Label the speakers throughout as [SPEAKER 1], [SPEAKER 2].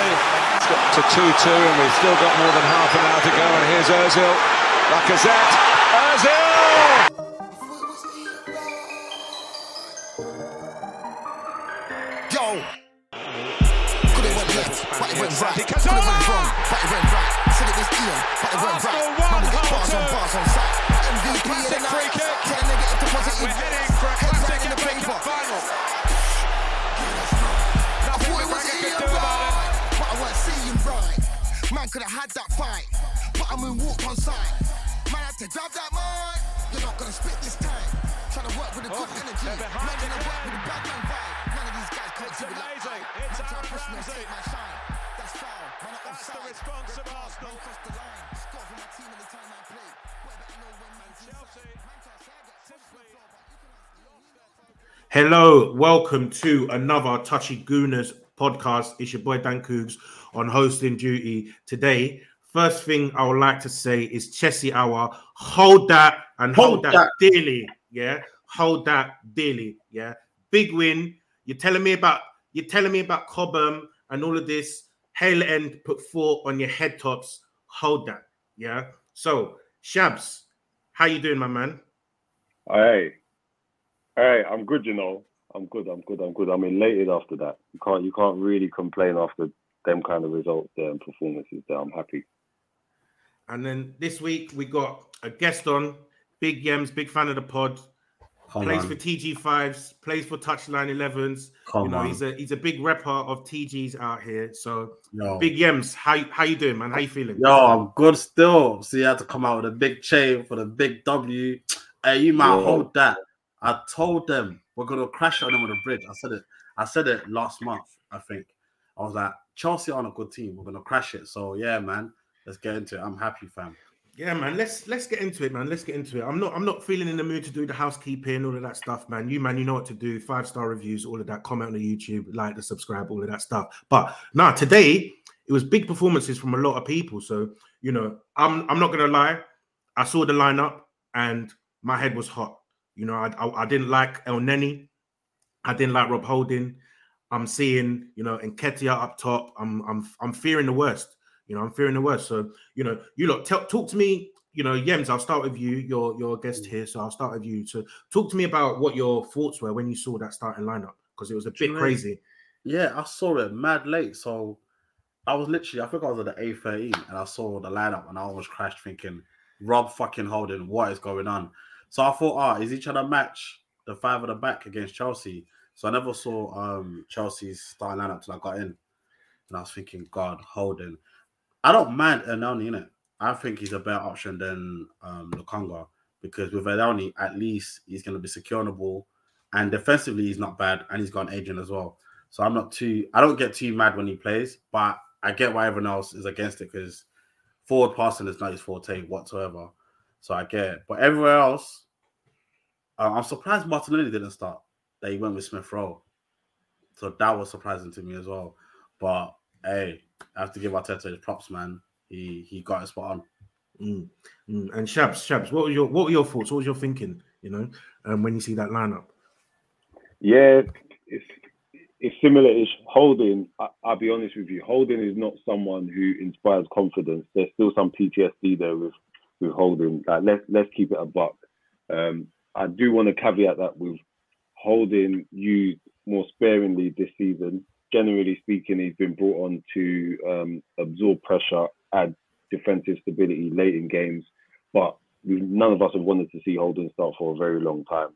[SPEAKER 1] It's got to 2 2, and we've still got more than half an hour to go. And here's Ozil. Lacazette. Ozil!
[SPEAKER 2] Yo! Could it went left, but it went right. Could it went wrong, ah! but it went right. Said it was Ian, but it went right. Man, bars on bars on site. MVP of Man could have had that fight, but I moonwalked on side. Man had to grab that mic. You're not gonna spit this time. Trying to work with a good
[SPEAKER 1] Oh,
[SPEAKER 2] energy.
[SPEAKER 1] they're behind
[SPEAKER 2] Man gonna work with a
[SPEAKER 1] again.
[SPEAKER 2] bad man vibe. None of these guys can't
[SPEAKER 1] It's
[SPEAKER 2] do it like
[SPEAKER 1] amazing.
[SPEAKER 2] I.
[SPEAKER 1] It's
[SPEAKER 2] Man try to
[SPEAKER 1] Aaron
[SPEAKER 2] push me
[SPEAKER 1] Ramsey.
[SPEAKER 2] take my shine. That's foul. Man, I'm
[SPEAKER 1] That's the response of Arsenal.
[SPEAKER 2] man cross the line. Score for my team any time I play. Boy, better know when man's
[SPEAKER 1] Chelsea
[SPEAKER 2] inside. Man can't say I got
[SPEAKER 1] simply
[SPEAKER 2] floor, but you can ask
[SPEAKER 3] Hello, welcome to another Touchy Gooners podcast. It's your boy Dan Coogs on hosting duty today. First thing I would like to say is Chelsea Hour. Hold that and hold,
[SPEAKER 4] Hold
[SPEAKER 3] that,
[SPEAKER 4] that.
[SPEAKER 3] dearly. Yeah, hold that dearly. Yeah, big win. You're telling me about you're telling me about Cobham and all of this. Hale End put four on your head tops. Hold that. Yeah. So Shabs, how you doing, my man?
[SPEAKER 4] Hey, hey, I'm good. You know, I'm good. I'm good. I'm good. I'm elated after that. You can't, you can't really complain after them kind of results there and performances. There, I'm happy.
[SPEAKER 3] And then this week we got a guest on, Big Yems, big fan of the pod.
[SPEAKER 5] Come
[SPEAKER 3] plays
[SPEAKER 5] on.
[SPEAKER 3] for TG fives, plays for Touchline 11s.
[SPEAKER 5] Come
[SPEAKER 3] you know,
[SPEAKER 5] on.
[SPEAKER 3] he's a he's a big rapper of TGs out here. So
[SPEAKER 5] Yo.
[SPEAKER 3] Big Yems, how you- how you doing, man? How you feeling?
[SPEAKER 5] Yo, I'm good still. So you had to come out with a big chain for the big W. Hey, you might
[SPEAKER 4] Yo.
[SPEAKER 5] hold that. I told them we're gonna crash on them on the bridge. I said it. I said it last month. I think I was like Chelsea aren't a good team. We're gonna crash it. So yeah, man. Let's get into it. I'm happy, fam.
[SPEAKER 3] Yeah, man. Let's let's get into it, man. Let's get into it. I'm not I'm not feeling in the mood to do the housekeeping, all of that stuff, man. You man, you know what to do. Five star reviews, all of that. Comment on the YouTube, like, the subscribe, all of that stuff. But nah, today it was big performances from a lot of people. So you know, I'm I'm not gonna lie. I saw the lineup and my head was hot. You know, I I, I didn't like El Neny. I didn't like Rob Holding. I'm seeing, you know, Nketiah up top. I'm I'm I'm fearing the worst. You know, I'm fearing the worst. So, you know, you look tell, talk to me. You know, Yems, I'll start with you. You're you're guest here, so I'll start with you. So, talk to me about what your thoughts were when you saw that starting lineup because it was a bit
[SPEAKER 5] know-
[SPEAKER 3] crazy.
[SPEAKER 5] Yeah, I saw it mad late. So I was literally, I think I was at the A13 and I saw the lineup and I almost crashed thinking, Rob fucking holding, what is going on? So I thought, ah, is he trying to match the five at the back against Chelsea? So I never saw um Chelsea's starting lineup till I got in. And I was thinking, God, holding. I don't mind Elneny in it. I think he's a better option than um Lokonga because with Elneny, at least he's going to be secure on the ball. And defensively, he's not bad, and he's got an agent as well. So I'm not too. I don't get too mad when he plays, but I get why everyone else is against it because forward passing is not his forte whatsoever. So I get it. But everywhere else, uh, I'm surprised Martinelli didn't start. That he went with Smith Rowe. So that was surprising to me as well. But hey, I have to give Arteta his props, man. He he got it spot on.
[SPEAKER 3] Mm, mm. And Shabs, Shabs, what were your what were your thoughts? What was your thinking? You know, um, when you see that lineup.
[SPEAKER 4] Yeah, it's it's similar-ish. Holding, I, will be honest with you, Holding is not someone who inspires confidence. There's still some PTSD there with with Holding. Like let's let's keep it a buck. Um, I do want to caveat that with Holding used more sparingly this season. Generally speaking, he's been brought on to um, absorb pressure, add defensive stability late in games, but none of us have wanted to see Holding start for a very long time.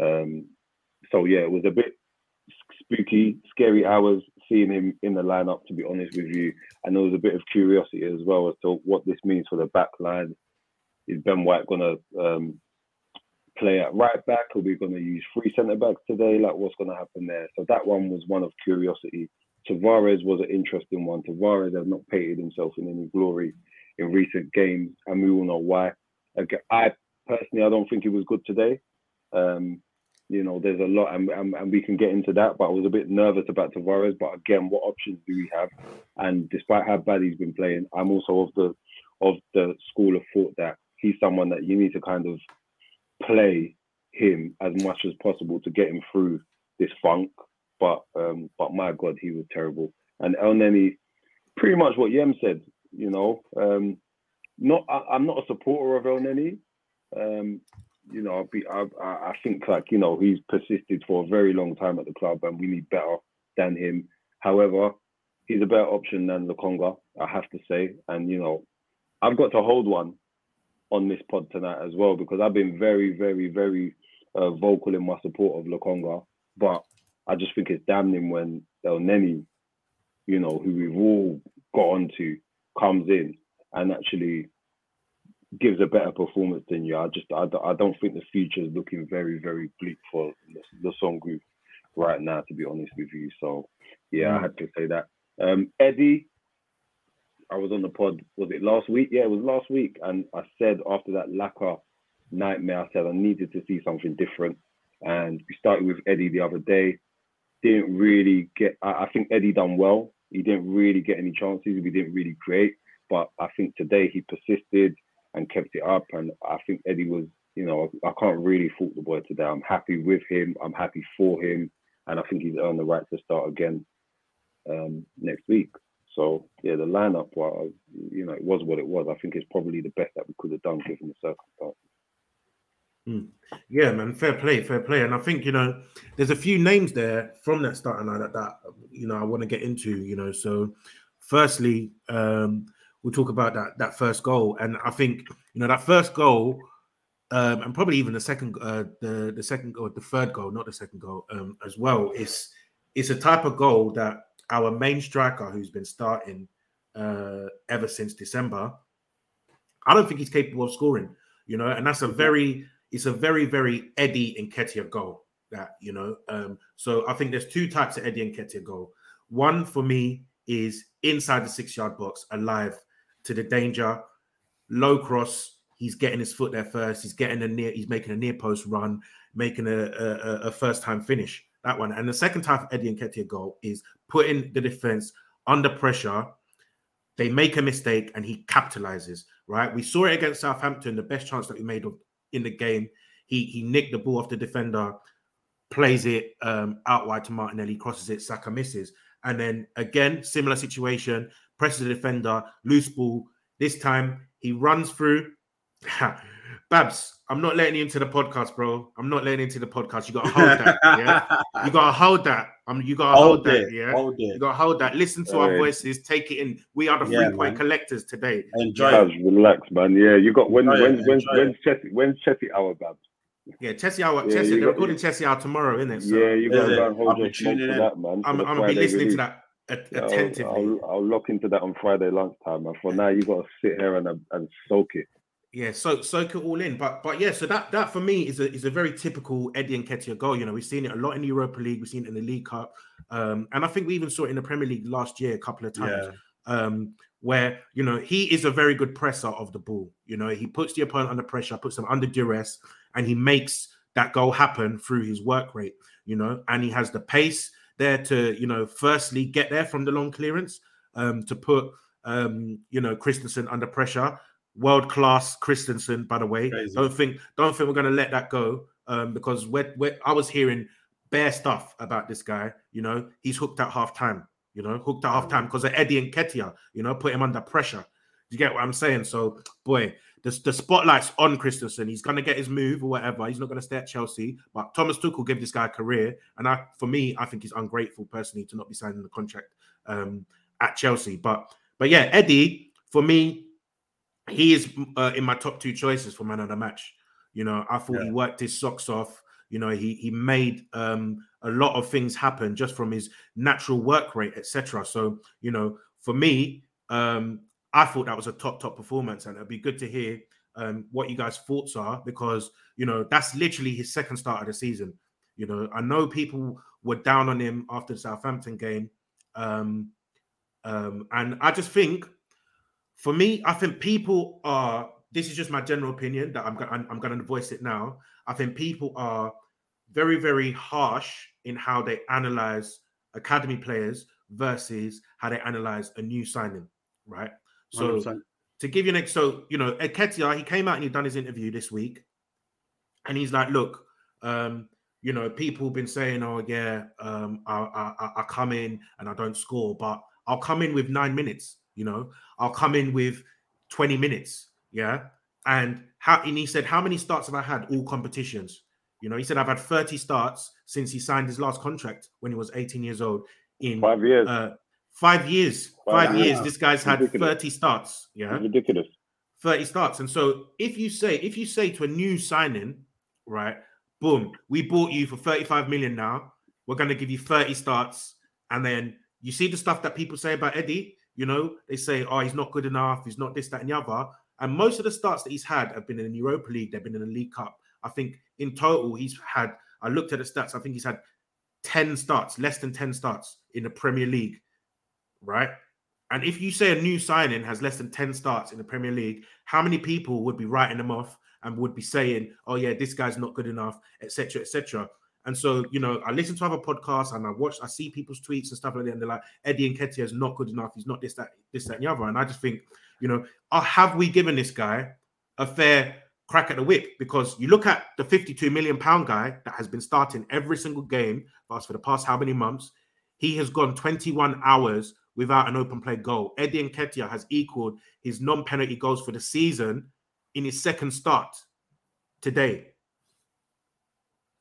[SPEAKER 4] Um, so yeah, it was a bit spooky, scary hours seeing him in the lineup. To be honest with you, and there was a bit of curiosity as well as to what this means for the back line. Is Ben White gonna um, play at right back? Are we gonna use three centre backs today? Like, what's gonna happen there? So that one was one of curiosity. Tavares was an interesting one. Tavares has not painted himself in any glory in recent games, and we all know why. I personally, I don't think he was good today. Um, you know, there's a lot, and, and, and we can get into that. But I was a bit nervous about Tavares. But again, what options do we have? And despite how bad he's been playing, I'm also of the of the school of thought that he's someone that you need to kind of play him as much as possible to get him through this funk. But um, but my God, he was terrible. And Elneny, pretty much what Yem said. You know, um, not I, am not a supporter of Elneny. Um, you know, I'll be, I, I think like you know he's persisted for a very long time at the club, and we need better than him. However, he's a better option than Lokonga, I have to say. And you know, I've got to hold one on this pod tonight as well because I've been very, very, very uh, vocal in my support of Lokonga, but I just think it's damning when Elneny, you know, who we've all got onto, comes in and actually gives a better performance than you. I just I, I don't think the future is looking very very bleak for the song group right now. To be honest with you, so yeah, mm. I had to say that. Um, Eddie, I was on the pod. Was it last week? Yeah, it was last week, and I said after that Laca nightmare, I said I needed to see something different. And we started with Eddie the other day. Didn't really get. I, I think Eddie done well. He didn't really get any chances. We didn't really create. But I think today he persisted and kept it up. And I think Eddie was, you know, I can't really fault the boy today. I'm happy with him. I'm happy for him, and I think he's earned the right to start again um, next week. So yeah, the lineup, well, you know, it was what it was. I think it's probably the best that we could have done given the circumstances.
[SPEAKER 3] Mm. Yeah, man, fair play, fair play. And I think, you know, there's a few names there from that starting lineup that, you know, I want to get into, you know. So, firstly, um, we'll talk about that that first goal, and I think you know that first goal, um, and probably even the second, uh, the the second or the third goal, not the second goal, um, as well. Is it's a type of goal that our main striker, who's been starting uh, ever since December, I don't think he's capable of scoring. You know, and that's a very it's a very very Eddie Nketiah goal. That you know, um, so I think there's two types of Eddie Nketiah goal. One for me is inside the six yard box, alive to the danger, low cross. He's getting his foot there first. He's getting a near. He's making a near post run, making a, a, a first time finish. That one. And the second of Eddie Nketiah goal is putting the defense under pressure. They make a mistake and he capitalizes. Right. We saw it against Southampton. The best chance that we made of, in the game. He he nicked the ball off the defender, plays it um, out wide to Martinelli, crosses it. Saka misses. And then again, similar situation presses the defender, loose ball. This time he runs through. Babs, I'm not letting you into the podcast, bro. I'm not letting you into the podcast. You gotta hold that. Yeah, you gotta hold that. Um, you gotta hold, hold that. Yeah, hold it. You gotta hold that. Listen to our voices. Take it in. We are the yeah, three point collectors today.
[SPEAKER 4] Enjoy. Babs, relax, man. Yeah, you got when when when when's Chelsea when's Chelsea hour, Babs?
[SPEAKER 3] Yeah, Chelsea hour. Yeah, Chelsea, they're recording Chelsea hour tomorrow, isn't it?
[SPEAKER 4] So, yeah, you gotta go and hold your smoke for that, man.
[SPEAKER 3] I'm, I'm gonna be listening release. to that attentively.
[SPEAKER 4] I'll, I'll, I'll, look into that on Friday lunchtime. And for now, you got to sit here and and soak it.
[SPEAKER 3] Yeah, so soak it all in. But but yeah, so that that for me is a is a very typical Eddie Nketiah goal. You know, we've seen it a lot in the Europa League, we've seen it in the League Cup, um, and I think we even saw it in the Premier League last year a couple of times. Yeah. Um, where you know he is a very good presser of the ball. You know, he puts the opponent under pressure, puts them under duress, and he makes that goal happen through his work rate. You know, and he has the pace there to, you know, firstly get there from the long clearance, um, to put um, you know Christensen under pressure. World class Christensen, by the way.
[SPEAKER 5] Crazy.
[SPEAKER 3] Don't think don't think we're gonna let that go um, because we're, we're, I was hearing bare stuff about this guy. You know, he's hooked at half time. You know, hooked at half time because of Eddie Nketiah, You know, put him under pressure. You get what I'm saying? So, boy, the, the spotlight's on Christensen. He's gonna get his move or whatever. He's not gonna stay at Chelsea. But Thomas Tuchel gave this guy a career, and I, for me, I think he's ungrateful personally to not be signing the contract um, at Chelsea. But, but yeah, Eddie, for me, he is uh, in my top two choices for man of the match. You know, I thought he worked his socks off. You know, he he made um, a lot of things happen just from his natural work rate, etc. So, you know, for me, um, I thought that was a top top performance, and it'd be good to hear um, what you guys' thoughts are because you know that's literally his second start of the season. You know, I know people were down on him after the Southampton game, um, um, and I just think, for me, I think people are. This is just my general opinion that I'm, go- I'm, I'm going to voice it now. I think people are very, very harsh in how they analyze academy players versus how they analyze a new signing, right? So
[SPEAKER 5] 100%.
[SPEAKER 3] to give you an ex, so you know, Nketiah, he came out and he done his interview this week, and he's like, "Look, um, you know, people been saying, oh yeah, um, I, I I- I come in and I don't score, but I'll come in with nine minutes. You know, I'll come in with twenty minutes. Yeah, and how? And he said, how many starts have I had? All competitions. You know, he said I've had thirty starts since he signed his last contract when he was eighteen years old. In
[SPEAKER 4] Five years.
[SPEAKER 3] uh, five years,
[SPEAKER 4] Five
[SPEAKER 3] five years. This guy's had
[SPEAKER 4] Ridiculous.
[SPEAKER 3] thirty starts. Yeah,
[SPEAKER 4] It's ridiculous.
[SPEAKER 3] 30 starts. And so if you say if you say to a new signing, right, boom, we bought you for 35 million now. We're gonna give you 30 starts. And then you see the stuff that people say about Eddie, you know, they say, oh, he's not good enough, he's not this, that, and the other. And most of the starts that he's had have been in the Europa League, they've been in the League Cup. I think in total, he's had, I looked at the stats, I think he's had 10 starts, less than 10 starts in the Premier League, right? And if you say a new signing has less than 10 starts in the Premier League, how many people would be writing them off and would be saying, oh, yeah, this guy's not good enough, etc., etc.? And so, you know, I listen to other podcasts and I watch, I see people's tweets and stuff like that, and they're like, Eddie Nketiah is not good enough. He's not this, that, this, that, and the other. And I just think, you know, uh, have we given this guy a fair crack at the whip? Because you look at the 52 million pound guy that has been starting every single game for us for the past how many months? He has gone 21 hours without an open play goal. Eddie Nketiah has equaled his non-penalty goals for the season in his second start today.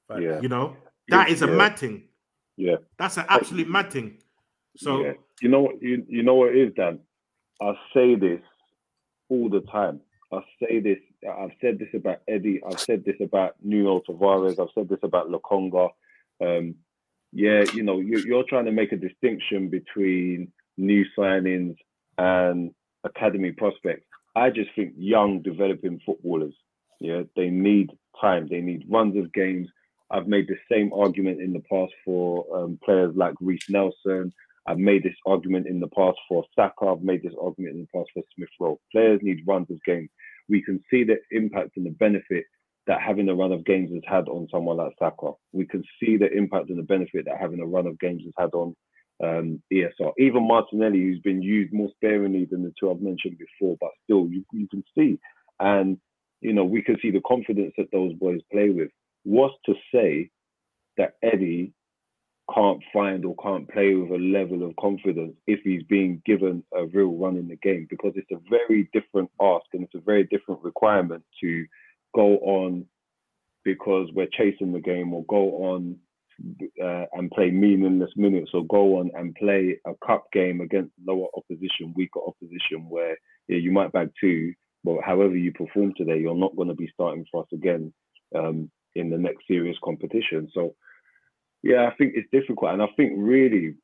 [SPEAKER 4] Yeah.
[SPEAKER 3] You know, that is a
[SPEAKER 4] Yeah.
[SPEAKER 3] mad thing.
[SPEAKER 4] Yeah.
[SPEAKER 3] That's an absolute mad thing. So
[SPEAKER 4] Yeah. you know you, you know what it is, Dan? I say this all the time. I say this. I've said this about Eddie. I've said this about Nuno Tavares. I've said this about Lokonga. Um, yeah, you know, you, you're trying to make a distinction between new signings and academy prospects. I just think young, developing footballers, yeah, they need time. They need runs of games. I've made the same argument in the past for um, players like Reiss Nelson. I've made this argument in the past for Saka. I've made this argument in the past for Smith Rowe. Players need runs of games. We can see the impact and the benefit that having a run of games has had on someone like Saka. We can see the impact and the benefit that having a run of games has had on um, ESR. Even Martinelli, who's been used more sparingly than the two I've mentioned before, but still you, you can see. And, you know, we can see the confidence that those boys play with. What's to say that Eddie can't find or can't play with a level of confidence if he's being given a real run in the game? Because it's a very different ask and it's a very different requirement to go on because we're chasing the game or go on uh, and play meaningless minutes or go on and play a cup game against lower opposition, weaker opposition, where yeah, you might bag two, but however you perform today, you're not going to be starting for us again um, in the next serious competition. So, yeah, I think it's difficult, and I think really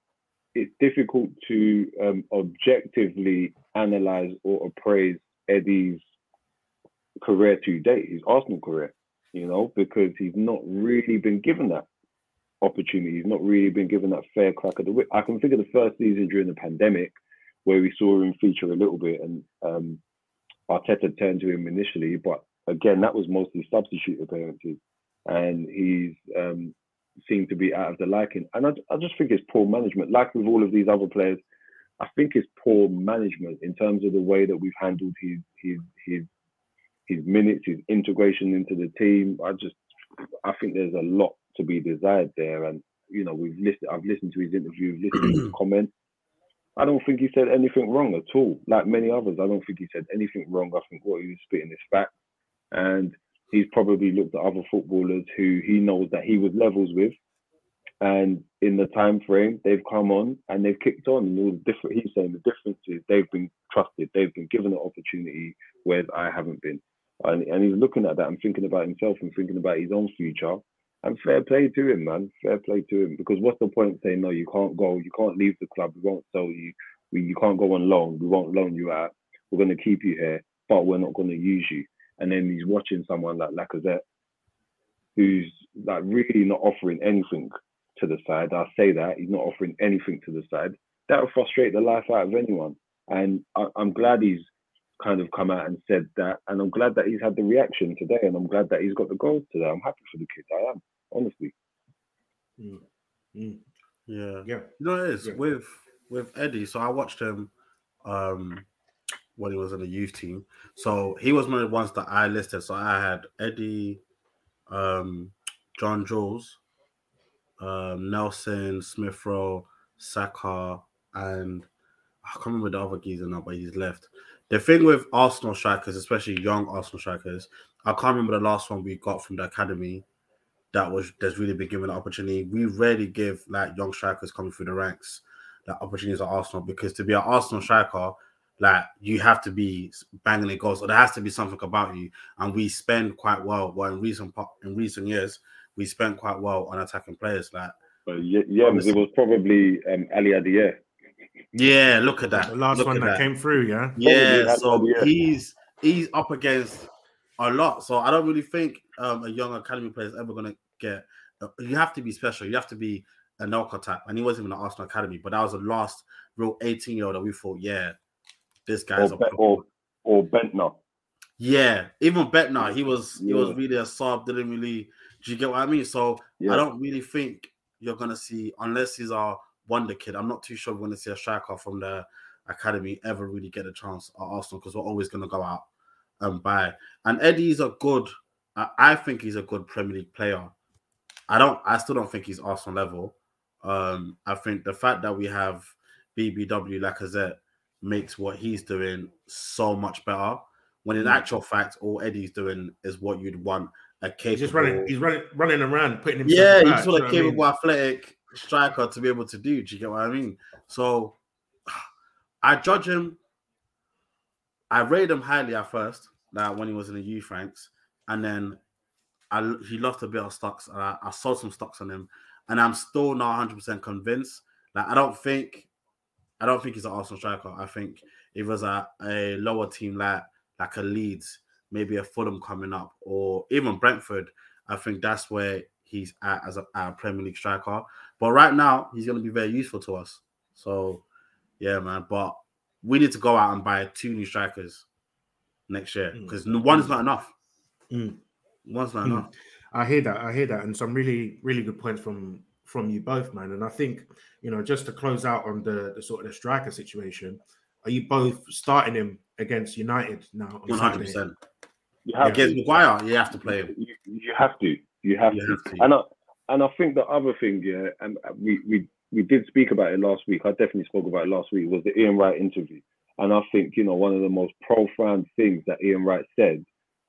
[SPEAKER 4] it's difficult to um, objectively analyze or appraise Eddie's career to date, his Arsenal career, you know, because he's not really been given that opportunity. He's not really been given that fair crack at the whip. I can think of the first season during the pandemic where we saw him feature a little bit and um, Arteta turned to him initially, but again, that was mostly substitute appearances. And he's um, seemed to be out of the liking. And I, I just think it's poor management. Like with all of these other players, I think it's poor management in terms of the way that we've handled his his his his minutes, his integration into the team. I just I think there's a lot to be desired there. And you know, we've listened I've listened to his interview, listened to his comments. I don't think he said anything wrong at all. Like many others, I don't think he said anything wrong. I think what he was spitting is fact. And he's probably looked at other footballers who he knows that he was levels with. And in the time frame, they've come on and they've kicked on. And all the different he's saying the difference is they've been trusted, they've been given an opportunity, whereas I haven't been. And, and he's looking at that and thinking about himself and thinking about his own future. And fair play to him, man. Fair play to him. Because what's the point saying no? You can't go. You can't leave the club. We won't sell you. We, you can't go on loan. We won't loan you out. We're going to keep you here, but we're not going to use you. And then he's watching someone like Lacazette, who's like really not offering anything to the side. I say that he's not offering anything to the side. That would frustrate the life out of anyone. And I, I'm glad he's kind of come out and said that. And I'm glad that he's had the reaction today. And I'm glad that he's got the goals today. I'm happy for the kid. I am, honestly.
[SPEAKER 3] Mm. Mm.
[SPEAKER 5] Yeah.
[SPEAKER 3] Yeah.
[SPEAKER 5] You know it is
[SPEAKER 3] Yeah.
[SPEAKER 5] with with Eddie. So I watched him um when he was in the youth team. So he was one of the ones that I listed. So I had Eddie, um, John Jules, um, Nelson, Smith Rowe, Saka, and I can't remember the other geezer now, but he's left. The thing with Arsenal strikers, especially young Arsenal strikers, I can't remember the last one we got from the academy that was that's really been given the opportunity. We rarely give like young strikers coming through the ranks that opportunities at Arsenal because to be an Arsenal striker, like you have to be banging the goals, or there has to be something about you. And we spend quite well. Well, in recent in recent years, we spent quite well on attacking players. Like,
[SPEAKER 4] But yeah, yeah it was probably um, Ali Adier.
[SPEAKER 5] yeah, look at that.
[SPEAKER 3] The last
[SPEAKER 5] Look
[SPEAKER 3] one
[SPEAKER 5] at
[SPEAKER 3] that, came through, yeah.
[SPEAKER 5] Yeah,
[SPEAKER 4] that's
[SPEAKER 5] so
[SPEAKER 4] what-
[SPEAKER 5] he's he's up against a lot. So I don't really think um, a young academy player is ever going to get. uh, You have to be special. You have to be a Nelka type, and he wasn't even an Arsenal academy. But that was the last real eighteen year old that we thought, yeah, this guy's
[SPEAKER 4] Or,
[SPEAKER 5] a
[SPEAKER 4] or, or Bendtner.
[SPEAKER 5] yeah. Even Bendtner, he was he was really a sub. Didn't really. Do you get what I mean? So
[SPEAKER 4] Yeah.
[SPEAKER 5] I don't really think you're gonna see unless he's our wonder kid. I'm not too sure we're gonna see a striker from the academy ever really get a chance at Arsenal because we're always gonna go out and buy. And Eddie's a good. I, I think he's a good Premier League player. I don't. I still don't think he's Arsenal level. Um, I think the fact that we have BBW Lacazette makes what he's doing so much better. When in
[SPEAKER 3] Mm.
[SPEAKER 5] actual fact, all Eddie's doing is what you'd want a capable.
[SPEAKER 3] He's just running. He's running, running around, putting himself.
[SPEAKER 5] Yeah, you
[SPEAKER 3] about,
[SPEAKER 5] just want a
[SPEAKER 3] you I mean?
[SPEAKER 5] capable, athletic striker to be able to do. Do you get what I mean? So I judge him. I rate him highly at first, like when he was in the youth ranks, and then I he lost a bit of stocks. And I, I sold some stocks on him, and I'm still not 100 percent convinced. Like I don't think, I don't think he's an Arsenal striker. I think if it was a, a lower team like like a Leeds, maybe a Fulham coming up, or even Brentford, I think that's where he's at as a, a Premier League striker. But right now, he's going to be very useful to us. So, yeah, man. But we need to go out and buy two new strikers next year
[SPEAKER 3] Mm.
[SPEAKER 5] because one is not enough.
[SPEAKER 3] Mm.
[SPEAKER 5] One's not
[SPEAKER 3] Mm.
[SPEAKER 5] enough.
[SPEAKER 3] I hear that. I hear that, and some really, really good points from from you both, man. And I think you know, just to close out on the the sort of the striker situation, are you both starting him against United now? on
[SPEAKER 5] One hundred percent.
[SPEAKER 4] You have
[SPEAKER 5] Against
[SPEAKER 4] to.
[SPEAKER 5] Maguire, you have to play him.
[SPEAKER 4] You, you have to. You have
[SPEAKER 5] You
[SPEAKER 4] to.
[SPEAKER 5] have to.
[SPEAKER 4] And I and I think the other thing, yeah, and we we we did speak about it last week. I definitely spoke about it last week. Was the Ian Wright interview, and I think you know one of the most profound things that Ian Wright said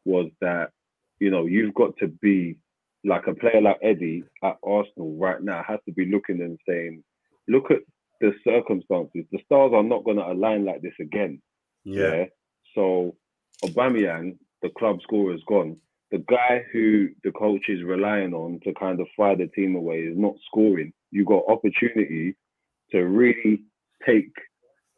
[SPEAKER 4] was that you know you've got to be like a player like Eddie at Arsenal right now has to be looking and saying, look at the circumstances. The stars are not going to align like this again.
[SPEAKER 5] Yeah.
[SPEAKER 4] So Aubameyang, the club scorer, is gone. The guy who the coach is relying on to kind of fire the team away is not scoring. You got opportunity to really take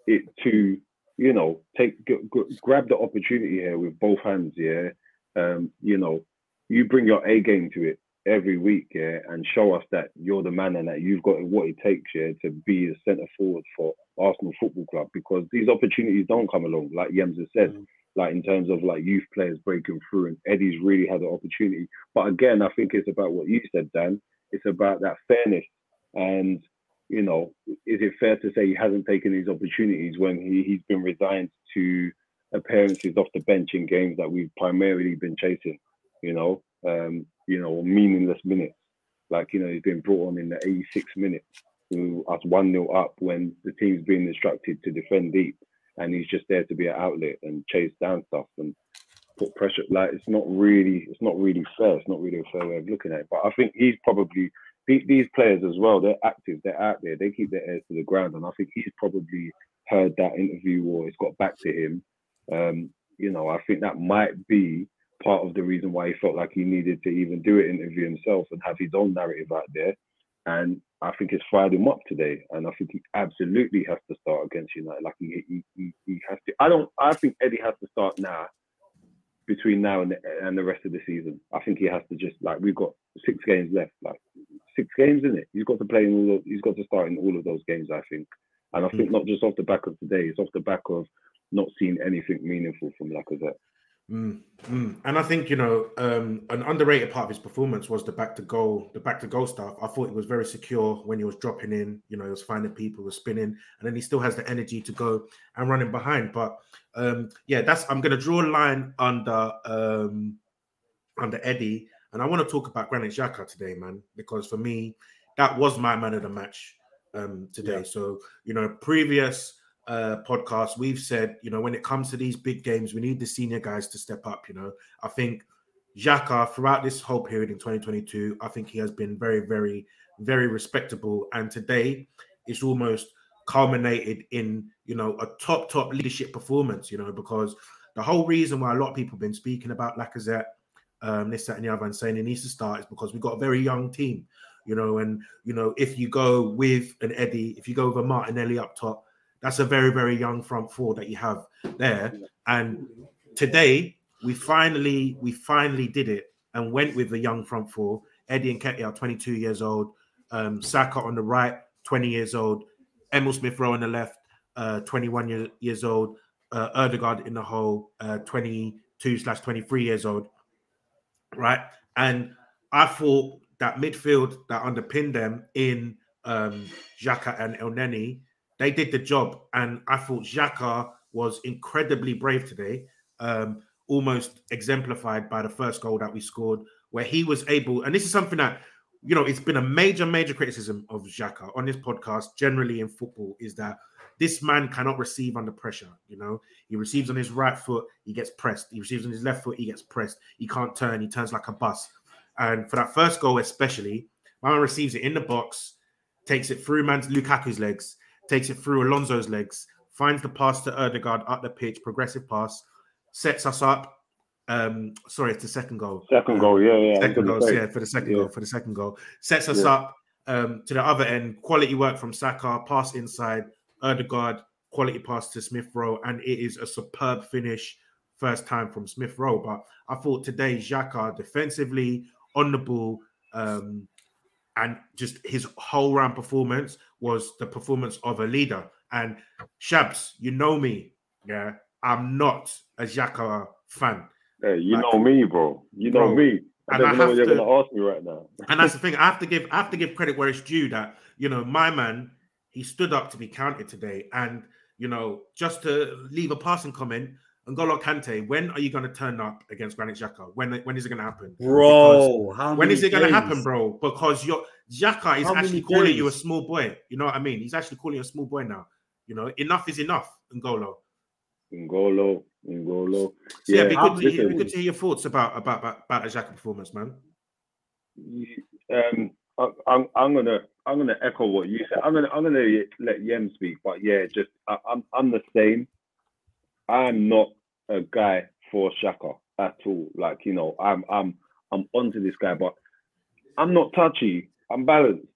[SPEAKER 4] it to, you know, take g- g- grab the opportunity here with both hands. Yeah, um, you know, you bring your A game to it every week, yeah, and show us that you're the man and that you've got what it takes, yeah, to be a centre forward for Arsenal Football Club because these opportunities don't come along, like Yems has said, mm. like in terms of like youth players breaking through, and Eddie's really had the opportunity. But again, I think it's about what you said, Dan. It's about that fairness, and you know, is it fair to say he hasn't taken these opportunities when he, he's been resigned to appearances off the bench in games that we've primarily been chasing, you know, um, you know, meaningless minutes. Like, you know, he's been brought on in the 86 minutes to us 1 0 up when the team's been instructed to defend deep and he's just there to be an outlet and chase down stuff and put pressure. Like it's not really, it's not really fair. It's not really a fair way of looking at it. But I think he's probably these players as well. They're active. They're out there. They keep their ears to the ground, and I think he's probably heard that interview or it's got back to him. Um, you know, I think that might be part of the reason why he felt like he needed to even do an interview himself and have his own narrative out there. And I think it's fired him up today, and I think he absolutely has to start against United. Like he, he, he, he has to. I don't. I think Eddie has to start now between now and the, and the rest of the season. I think he has to just like we've got six games left, like six games in it. He's got to play in all. Of, he's got to start in all of those games. I think, and I think mm. not just off the back of today. It's off the back of not seeing anything meaningful from Lacazette.
[SPEAKER 3] Mm, mm. And I think you know um, an underrated part of his performance was the back to goal, the back to goal stuff. I thought he was very secure when he was dropping in. You know, he was finding people, was spinning, and then he still has the energy to go and running behind. But um, yeah, that's I'm going to draw a line under um, under Eddie, and I want to talk about Granit Xhaka today, man, because for me that was my man of the match um, today. Yeah. So you know, previous uh, podcast, we've said, you know, when it comes to these big games, we need the senior guys to step up. You know, I think Xhaka throughout this whole period in 2022, I think he has been very, very, very respectable. And today, it's almost culminated in you know a top, top leadership performance. You know, because the whole reason why a lot of people have been speaking about Lacazette, um, this, that, and the other, and saying he needs to start is because we've got a very young team. You know, and you know if you go with an Eddie, if you go with a Martinelli up top that's a very, very young front four that you have there. And today we finally, we finally did it and went with the young front four. Eddie Nketiah are 22 years old. Um, Saka on the right, 20 years old. Emil Smith Rowe on the left, uh, 21 year, years old. Uh, Odegaard in the hole, uh, 22 slash 23 years old. Right. And I thought that midfield that underpinned them in um, Xhaka and Elneny they did the job, and I thought Xhaka was incredibly brave today, um, almost exemplified by the first goal that we scored, where he was able, and this is something that you know, it's been a major, major criticism of Xhaka on this podcast, generally in football, is that this man cannot receive under pressure. You know, he receives on his right foot, he gets pressed. He receives on his left foot, he gets pressed. He can't turn, he turns like a bus. And for that first goal, especially, my man receives it in the box, takes it through man's Lukaku's legs, takes it through Alonso's legs, finds the pass to Odegaard up the pitch, progressive pass, sets us up. Um, sorry, it's the second goal.
[SPEAKER 4] Second goal, yeah, yeah.
[SPEAKER 3] Second goal, yeah, for the second yeah. goal, for the second goal. Sets us yeah. up um, to the other end. Quality work from Saka, pass inside, Odegaard, quality pass to Smith Rowe, and it is a superb finish first time from Smith Rowe. But I thought today, Xhaka defensively on the ball, um, and just his whole round performance was the performance of a leader. And Shabs, you know me, yeah, I'm not a Xhaka fan.
[SPEAKER 4] Hey, you like, know me, bro. You know bro, me. I and I know you're to, gonna ask me right now.
[SPEAKER 3] and that's the thing. I have to give I have to give credit where it's due that you know my man he stood up to be counted today, and you know just to leave a passing comment. N'Golo Kante, when are you going to turn up against Granit Xhaka? When when is it going to happen,
[SPEAKER 5] bro?
[SPEAKER 3] when is it going to happen, bro? Because you're Xhaka is How actually calling days? you a small boy. You know what I mean? He's actually calling you a small boy now. You know, enough is enough, N'Golo.
[SPEAKER 4] N'Golo, N'Golo.
[SPEAKER 3] So yeah, yeah be good, to, hear, be good to hear your thoughts about about about, about a Xhaka performance, man.
[SPEAKER 4] Um, I, I'm I'm gonna I'm gonna echo what you said. I'm gonna I'm gonna let Yem speak, but yeah, just I, I'm I'm the same. I'm not a guy for Xhaka at all. Like you know, I'm I'm I'm onto this guy, but I'm not touchy I'm balanced.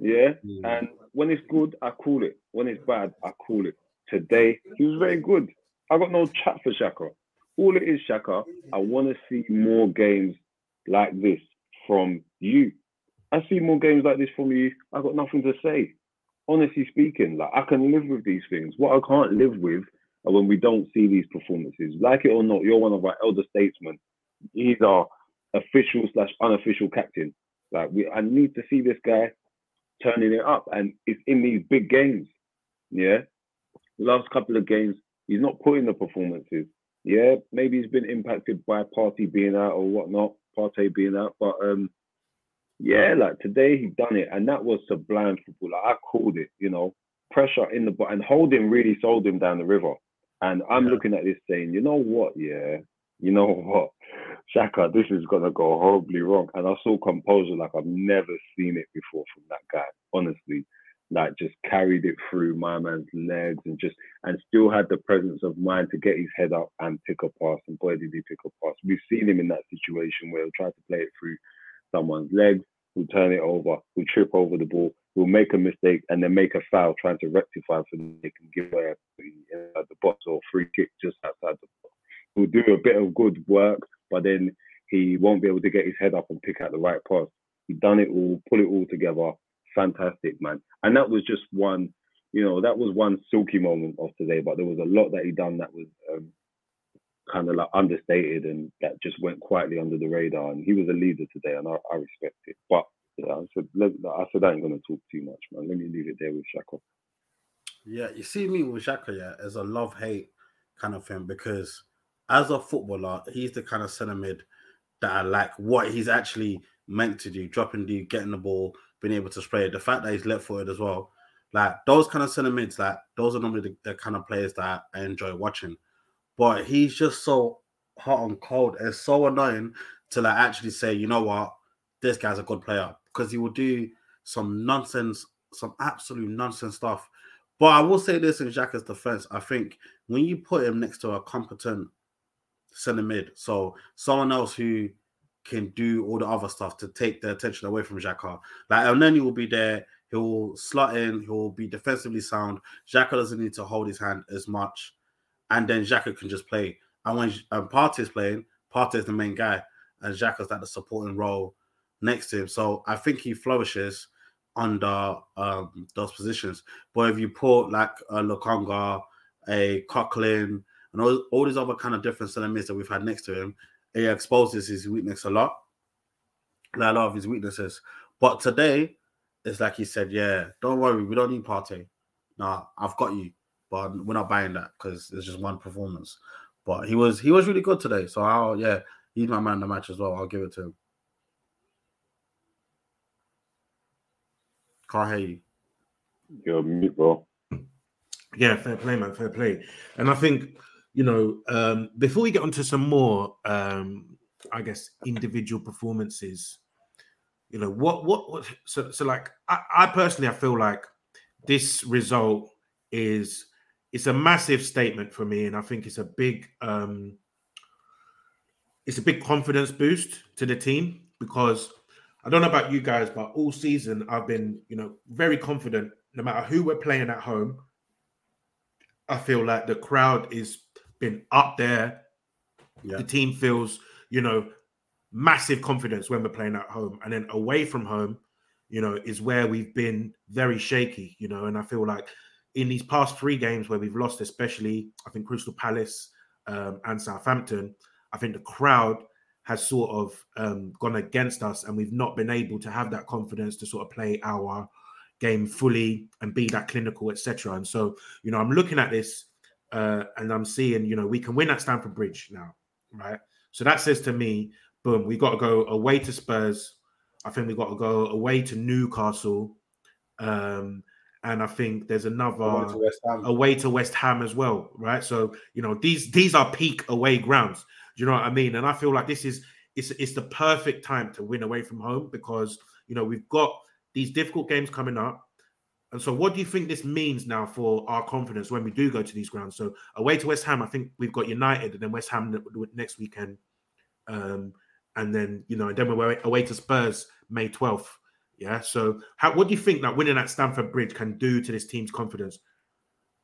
[SPEAKER 4] Yeah? Mm. And when it's good, I call it. When it's bad, I call it. Today, he was very good. I got no chat for Xhaka. All it is, Xhaka. I want to see more games like this from you. I see more games like this from you. I got nothing to say. Honestly speaking, like I can live with these things. What I can't live with when we don't see these performances. Like it or not, you're one of our elder statesmen. He's our official slash unofficial captain. Like we, I need to see this guy turning it up, and it's in these big games. Yeah, last couple of games, he's not putting the performances. Yeah, maybe he's been impacted by Partey being out or whatnot, Partey being out, but um, yeah, like today he done it, and that was sublime football. Like I called it, you know, pressure in the but and Holding really sold him down the river. And I'm yeah. looking at this saying, you know what, yeah, you know what, Xhaka, this is gonna go horribly wrong. And I saw composure like I've never seen it before from that guy. Honestly, like just carried it through my man's legs and just and still had the presence of mind to get his head up and pick a pass. And boy, did he pick a pass. We've seen him in that situation where he'll try to play it through someone's legs, who'll turn it over, who'll trip over the ball, who'll make a mistake and then make a foul trying to rectify so they can give away the box or free kick just outside the box. He'll do a bit of good work, but then he won't be able to get his head up and pick out the right pass. He done it all, pull it all together. Fantastic, man. And that was just one, you know, that was one silky moment of today, but there was a lot that he done that was um, kind of like understated and that just went quietly under the radar. And he was a leader today, and I, I respect it. But yeah, I said, let, I said I ain't gonna talk too much, man. Let me leave it there with Xhaka.
[SPEAKER 5] Yeah, you see me with Xhaka, yeah, as a love hate kind of thing because as a footballer, he's the kind of centre mid that I like. What he's actually meant to do, dropping the, getting the ball, being able to spray. It. The fact that he's left footed as well, like those kind of centre mids, like those are normally the, the kind of players that I enjoy watching but he's just so hot and cold. It's so annoying to like actually say, you know what, this guy's a good player because he will do some nonsense, some absolute nonsense stuff. But I will say this in Xhaka's defense, I think when you put him next to a competent centre mid, so someone else who can do all the other stuff to take the attention away from Xhaka, like Elneny will be there. He'll slot in. He'll be defensively sound. Xhaka doesn't need to hold his hand as much and then Xhaka can just play. And when um, is playing, is the main guy, and Xhaka's like the supporting role next to him. So I think he flourishes under um, those positions. But if you put like a Lokonga, a Coquelin, and all, all these other kind of different centre that we've had next to him, he exposes his weakness a lot, like a lot of his weaknesses. But today, it's like he said, yeah, don't worry, we don't need Partey. Nah, I've got you but we're not buying that because it's just one performance. But he was he was really good today. So I'll yeah, he's my man in the match as well. I'll give it to him. Can't hear you.
[SPEAKER 4] You're mute, bro.
[SPEAKER 3] Yeah, fair play, man. Fair play. And I think, you know, um, before we get onto some more um, I guess individual performances, you know, what what what so so like I, I personally I feel like this result is it's a massive statement for me, and I think it's a big um, it's a big confidence boost to the team because I don't know about you guys, but all season I've been, you know, very confident no matter who we're playing at home. I feel like the crowd is been up there. Yeah. The team feels, you know, massive confidence when we're playing at home. And then away from home, you know, is where we've been very shaky, you know, and I feel like in these past three games where we've lost, especially I think Crystal Palace um, and Southampton, I think the crowd has sort of um, gone against us, and we've not been able to have that confidence to sort of play our game fully and be that clinical, etc. And so, you know, I'm looking at this uh, and I'm seeing, you know, we can win at Stamford Bridge now, right? So that says to me, boom, we got to go away to Spurs. I think we got to go away to Newcastle. Um, and I think there's another away to, to, West Ham as well, right? So you know these these are peak away grounds. Do you know what I mean? And I feel like this is it's it's the perfect time to win away from home because you know we've got these difficult games coming up. And so, what do you think this means now for our confidence when we do go to these grounds? So, away to West Ham, I think we've got United, and then West Ham next weekend, um, and then you know, and then we're away to Spurs May twelfth. Yeah. So, how what do you think that winning at Stamford Bridge can do to this team's confidence?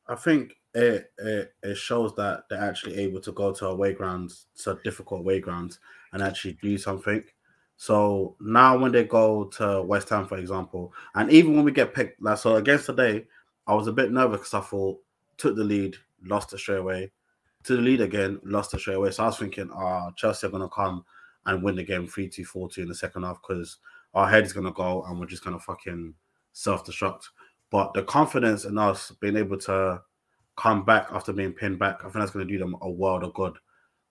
[SPEAKER 5] I think it, it it shows that they're actually able to go to away grounds, to difficult away grounds, and actually do something. So now when they go to West Ham, for example, and even when we get picked, like so against today, I was a bit nervous because I thought took the lead, lost it straight away, to the lead again, lost it straight away. So I was thinking, ah, oh, Chelsea are gonna come and win the game 3 2 4 2 in the second half because our head is gonna go and we're just gonna fucking self destruct. But the confidence in us being able to come back after being pinned back, I think that's to do them a world of good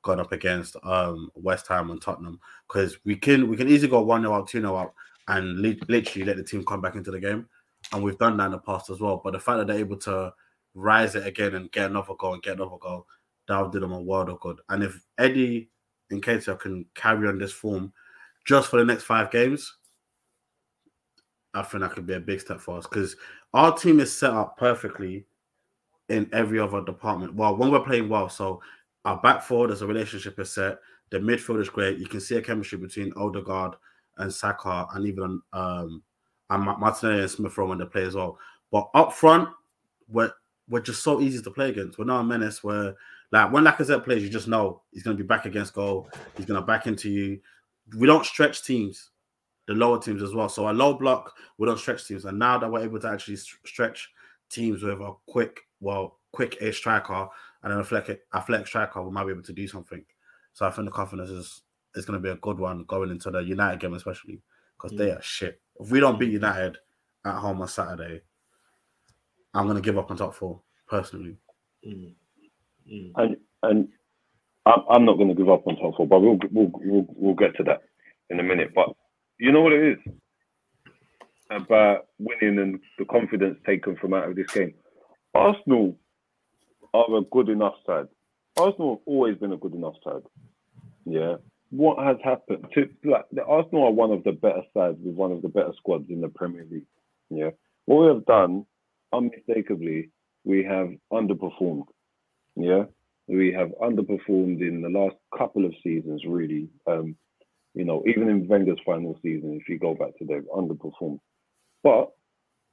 [SPEAKER 5] going up against um, West Ham and Tottenham because we can we can easily go one 0 up, two 0 up, and li- literally let the team come back into the game, and we've done that in the past as well. But the fact that they're able to rise it again and get another goal and get another goal, that'll do them a world of good. And if Eddie and Nketiah can carry on this form just for the next five games, I think that could be a big step for us because our team is set up perfectly in every other department. Well, when we're playing well, so our back four, there's a relationship is set. The midfield is great. You can see a chemistry between Odegaard and Saka, and even um, and Martinelli and Smith Rowe when they play as well. But up front, we're we're just so easy to play against. We're not a menace. Where like when Lacazette plays, you just know he's going to be back against goal. He's going to back into you. We don't stretch teams, the lower teams as well. So a low block, we don't stretch teams. And now that we're able to actually stretch teams with a quick, well, quick a striker and then a flex, a striker, we might be able to do something. So I think the confidence is is going to be a good one going into the United game, especially because they are shit. If we don't beat United at home on Saturday, I'm going to give up on top four personally.
[SPEAKER 3] Mm. Mm.
[SPEAKER 4] And and I'm not going to give up on top four, but we'll, we'll we'll we'll get to that in a minute. But you know what it is about winning and the confidence taken from out of this game. Arsenal are a good enough side. Arsenal have always been a good enough side. Yeah. What has happened to like the Arsenal are one of the better sides with one of the better squads in the Premier League. Yeah. What we have done, unmistakably, we have underperformed. Yeah. We have underperformed in the last couple of seasons, really. Um, you know, even in Wenger's final season, if you go back to them, underperformed. But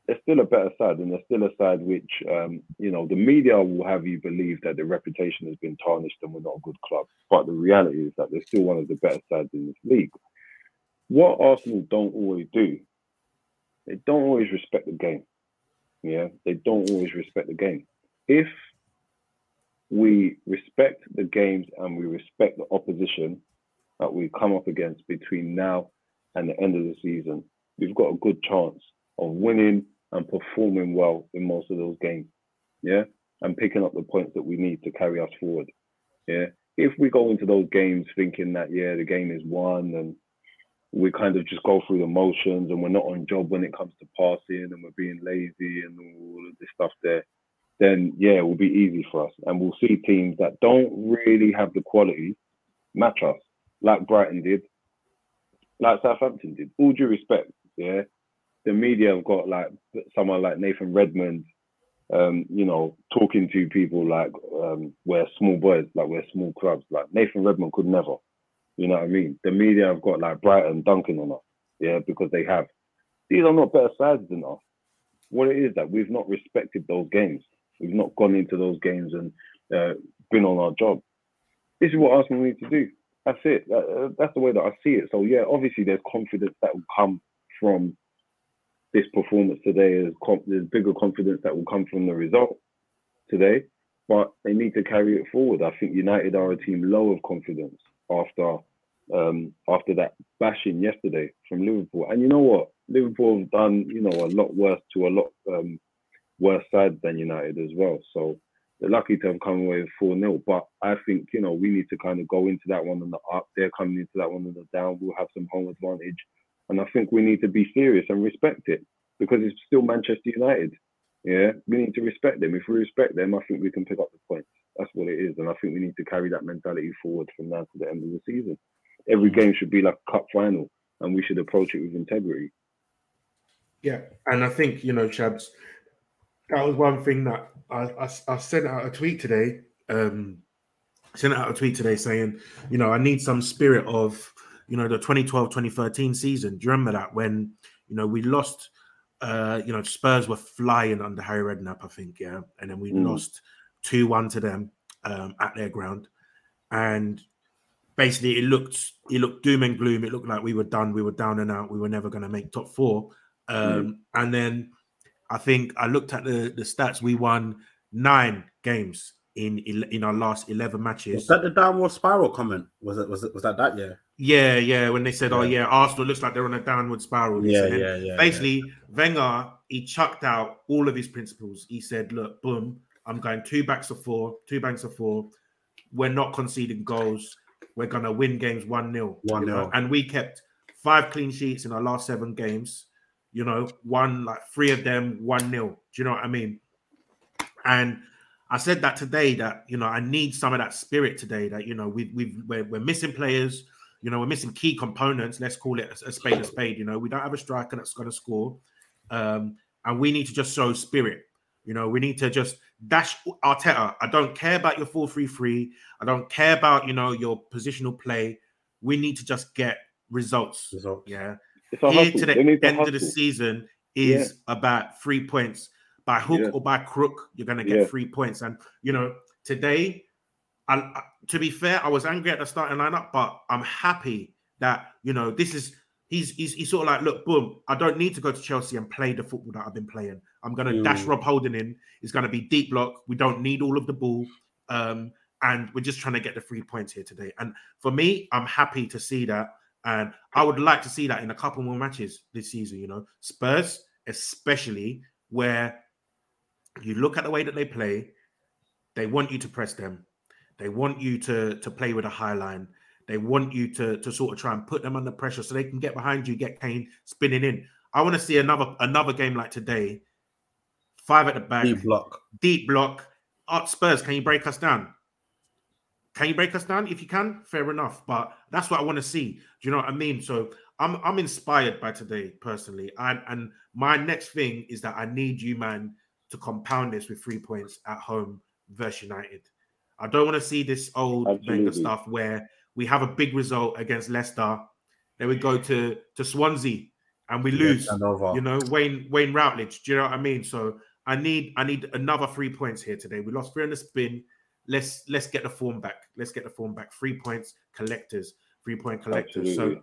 [SPEAKER 4] they're still a better side, and they're still a side which, um, you know, the media will have you believe that their reputation has been tarnished and we're not a good club. But the reality is that they're still one of the better sides in this league. What Arsenal don't always do, they don't always respect the game. Yeah, they don't always respect the game. If we respect the games and we respect the opposition that we come up against between now and the end of the season, we've got a good chance of winning and performing well in most of those games. Yeah. And picking up the points that we need to carry us forward. Yeah. If we go into those games thinking that, yeah, the game is won and we kind of just go through the motions and we're not on job when it comes to passing and we're being lazy and all of this stuff there, then yeah, it will be easy for us. And we'll see teams that don't really have the quality match us, like Brighton did, like Southampton did. All due respect, yeah the media have got like someone like Nathan Redmond, um, you know, talking to people like um, we're small boys, like we're small clubs. Like Nathan Redmond could never, you know what I mean? The media have got like Brighton dunking on us, yeah, because they have. These are not better sides than us. What it is that we've not respected those games. We've not gone into those games and uh, been on our job. This is what Arsenal need to do. That's it. That, uh, that's the way that I see it. So yeah, obviously there's confidence that will come from this performance today is there's bigger confidence that will come from the result today, but they need to carry it forward. I think United are a team low of confidence after um, after that bashing yesterday from Liverpool. And you know what? Liverpool have done you know a lot worse to a lot um, worse sides than United as well. So they're lucky to have come away with 4 0. But I think, you know, we need to kind of go into that one on the up. They're coming into that one on the down. We'll have some home advantage. And I think we need to be serious and respect it because it's still Manchester United. Yeah, we need to respect them. If we respect them, I think we can pick up the points. That's what it is. And I think we need to carry that mentality forward from now to the end of the season. Every mm-hmm. game should be like a cup final and we should approach it with integrity.
[SPEAKER 3] Yeah. And I think, you know, Shabs, that was one thing that I, I, I sent out a tweet today. Um, sent out a tweet today saying, you know, I need some spirit of you know, the 2012 2013 season. Do you remember that when, you know, we lost, uh, you know, Spurs were flying under Harry Redknapp, I think, yeah. And then we mm. lost 2 1 to them um, at their ground. And basically, it looked it looked doom and gloom. It looked like we were done. We were down and out. We were never going to make top four. Um, mm. And then I think I looked at the, the stats. We won nine games in in our last eleven matches.
[SPEAKER 5] Was that the downward spiral comment? Was it was it was that that year?
[SPEAKER 3] Yeah, yeah. When they said, "Oh yeah, Arsenal looks like they're on a downward spiral."
[SPEAKER 5] Yeah, yeah, yeah,
[SPEAKER 3] Basically, Wenger he chucked out all of his principles. He said, "Look, boom, I'm going two backs of four, two banks of four. We're not conceding goals. We're gonna win games one 0
[SPEAKER 5] 1-0.
[SPEAKER 3] And we kept five clean sheets in our last seven games. You know, one like three of them one nil. Do you know what I mean? And I said that today that you know I need some of that spirit today. That you know we we we're, we're missing players. You know we're missing key components. Let's call it a, a spade a spade. You know we don't have a striker that's going to score, um, and we need to just show spirit. You know we need to just dash Arteta. I don't care about your four three three. I don't care about you know your positional play. We need to just get results.
[SPEAKER 5] Results.
[SPEAKER 3] Yeah. Here
[SPEAKER 4] hustle.
[SPEAKER 3] to the end of the season is about three points by hook
[SPEAKER 4] Yeah.
[SPEAKER 3] or by crook. You're going to get
[SPEAKER 4] Yeah.
[SPEAKER 3] three points, and you know today. I, I- to be fair, I was angry at the starting lineup, but I'm happy that you know this is he's he's, he's sort of like, look, boom, I don't need to go to Chelsea and play the football that I've been playing. I'm going to dash
[SPEAKER 5] Mm.
[SPEAKER 3] Rob Holding in. It's going to be deep block. We don't need all of the ball, um, and we're just trying to get the three points here today. And for me, I'm happy to see that, and I would like to see that in a couple more matches this season. You know, Spurs, especially where you look at the way that they play, they want you to press them. They want you to to play with a high line. They want you to to sort of try and put them under pressure so they can get behind you, get Kane spinning in. I want to see another another game like today. Five at the back,
[SPEAKER 5] Deep block.
[SPEAKER 3] deep block. Uh, Spurs, can you break us down? Can you break us down? If you can, fair enough. But that's what I want to see. Do you know what I mean? So I'm I'm inspired by today personally. And and my next thing is that I need you, man, to compound this with three points at home versus United. I don't want to see this old Wenger stuff where we have a big result against Leicester, then we go to to Swansea and we lose.
[SPEAKER 5] over.
[SPEAKER 3] You know, Wayne Wayne Routledge. Do you know what I mean? So I need I need another three points here today. We lost three on the spin. Let's let's get the form back. Let's get the form back. Three points collectors, three point collectors.
[SPEAKER 4] Absolutely.
[SPEAKER 3] So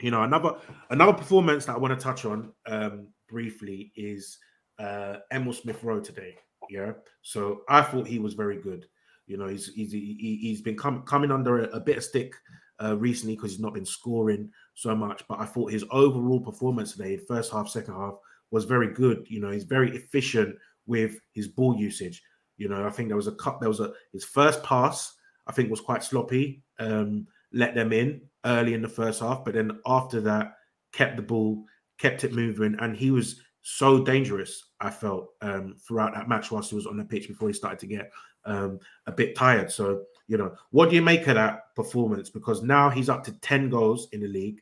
[SPEAKER 3] you know another another performance that I want to touch on um briefly is uh Emil Smith Rowe today. Yeah. So I thought he was very good. You know, he's he's he, he's been com- coming under a, a bit of stick uh, recently because he's not been scoring so much. But I thought his overall performance today, first half, second half, was very good. You know, he's very efficient with his ball usage. You know, I think there was a cut. There was a his first pass. I think was quite sloppy. Um, let them in early in the first half, but then after that, kept the ball, kept it moving, and he was so dangerous. I felt um, throughout that match whilst he was on the pitch before he started to get um, a bit tired. So you know, what do you make of that performance? Because now he's up to ten goals in the league,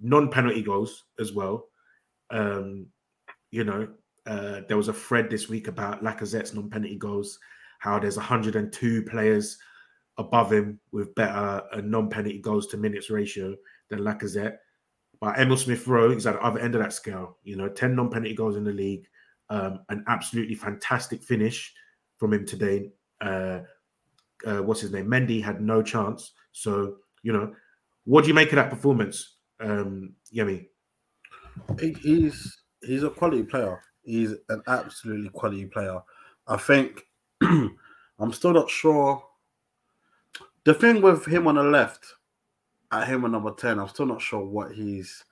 [SPEAKER 3] non-penalty goals as well. Um, you know, uh, there was a thread this week about Lacazette's non-penalty goals, how there's 102 players above him with better uh, non-penalty goals to minutes ratio than Lacazette. But Emil Smith Rowe is at the other end of that scale. You know, 10 non-penalty goals in the league, um, an absolutely fantastic finish from him today. Uh, uh, what's his name? Mendy had no chance. So, you know, what do you make of that performance, um, Yemi?
[SPEAKER 5] He's he's a quality player. He's an absolutely quality player. I think I'm still not sure. The thing with him on the left, at him on number 10, I'm still not sure what his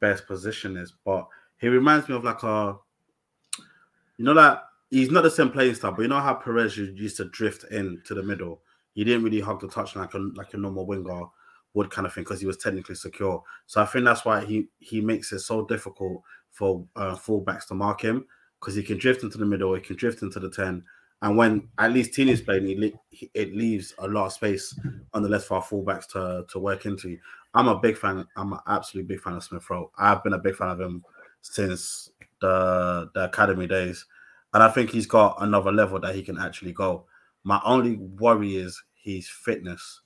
[SPEAKER 5] best position is, but he reminds me of like a you know that he's not the same playing style, but you know how Pires used to drift in to the middle. He didn't really hug the touch like a like a normal winger would kind of thing because he was technically secure. So I think that's why he he makes it so difficult for uh, fullbacks to mark him because he can drift into the middle, he can drift into the ten, and when at least Tini's playing, he, he- it leaves a lot of space on the left for our fullbacks to to work into. I'm a big fan. I'm an absolute big fan of Smith Rowe. I've been a big fan of him since the the academy days, and I think he's got another level that he can actually go. My only worry is his fitness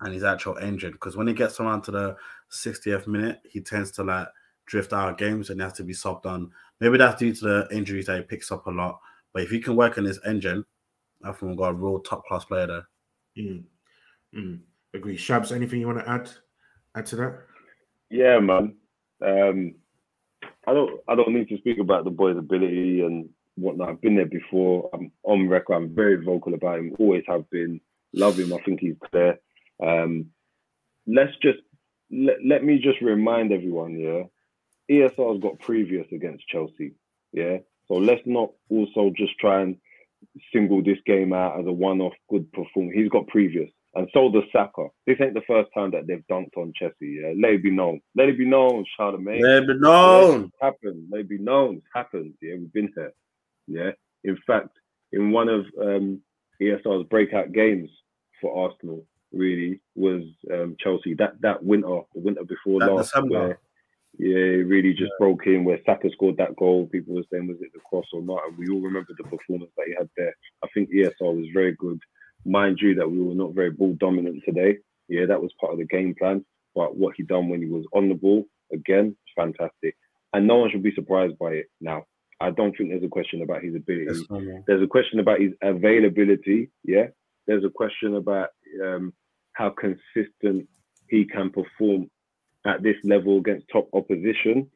[SPEAKER 5] and his actual engine because when he gets around to the 60th minute, he tends to like drift out of games and he has to be subbed on. Maybe that's due to the injuries that he picks up a lot. But if he can work on his engine, I think we've got a real top class player there.
[SPEAKER 3] Mm. Mm. Agree. Shabs, anything you want to add add to that?
[SPEAKER 4] Yeah, man. Um, I don't. I don't need to speak about the boy's ability and whatnot. I've been there before. I'm on record. I'm very vocal about him. Always have been. Love him. I think he's there. Um, let's just let, let me just remind everyone, yeah, ESR's got previous against Chelsea, yeah. So let's not also just try and single this game out as a one-off good performance. He's got previous, and so does Saka. This ain't the first time that they've dunked on Chelsea. Yeah, let it be known. Let it be known, shout Charlemagne.
[SPEAKER 5] Let it be known.
[SPEAKER 4] It's happened. Let it be known. It's happened. Yeah, we've been here. Yeah. In fact, in one of um, ESR's breakout games for Arsenal, really was um, Chelsea. That that winter, the winter before
[SPEAKER 5] That
[SPEAKER 4] last,
[SPEAKER 5] December.
[SPEAKER 4] Yeah, it really just broke in where Saka scored that goal. People were saying was it the cross or not, and we all remember the performance that he had there. I think ESR was very good. Mind you, that we were not very ball dominant today. Yeah, that was part of the game plan. But what he done when he was on the ball, again, fantastic. And no one should be surprised by it now. I don't think there's a question about his ability.
[SPEAKER 5] Yes.
[SPEAKER 4] There's a question about his availability. Yeah. There's a question about um, how consistent he can perform at this level against top opposition.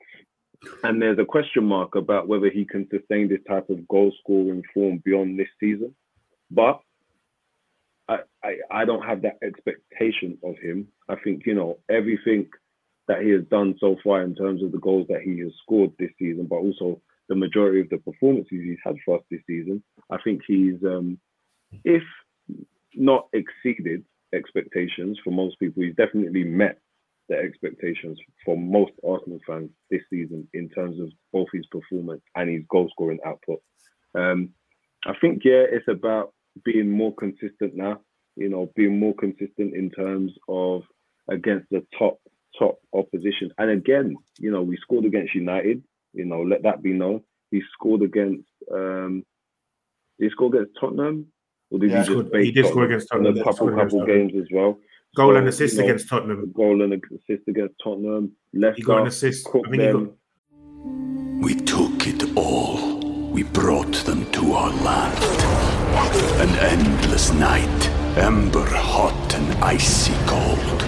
[SPEAKER 4] And there's a question mark about whether he can sustain this type of goal scoring form beyond this season. But I, I, I don't have that expectation of him. I think, you know, everything that he has done so far in terms of the goals that he has scored this season, but also the majority of the performances he's had for us this season, I think he's, um, if not exceeded expectations for most people, he's definitely met the expectations for most Arsenal fans this season in terms of both his performance and his goal scoring output. Um, I think, yeah, it's about being more consistent now, you know, being more consistent in terms of against the top, top opposition. And again, you know, we scored against United, you know, let that be known. He scored against, um, did he score against Tottenham? Or did
[SPEAKER 3] Yeah,
[SPEAKER 4] he
[SPEAKER 3] he
[SPEAKER 4] just
[SPEAKER 3] scored- he did score
[SPEAKER 4] Tottenham?
[SPEAKER 3] against
[SPEAKER 4] In
[SPEAKER 3] Tottenham.
[SPEAKER 4] A couple,
[SPEAKER 3] scored
[SPEAKER 4] couple games as well.
[SPEAKER 3] Goal
[SPEAKER 4] So,
[SPEAKER 3] and
[SPEAKER 4] you
[SPEAKER 3] assist
[SPEAKER 4] know,
[SPEAKER 3] against Tottenham.
[SPEAKER 4] Goal and assist against Tottenham. Leicester.
[SPEAKER 3] He got an assist.
[SPEAKER 4] cooked
[SPEAKER 3] I think he got-
[SPEAKER 6] We took it all. We brought them to our land. An endless night, ember hot and icy cold.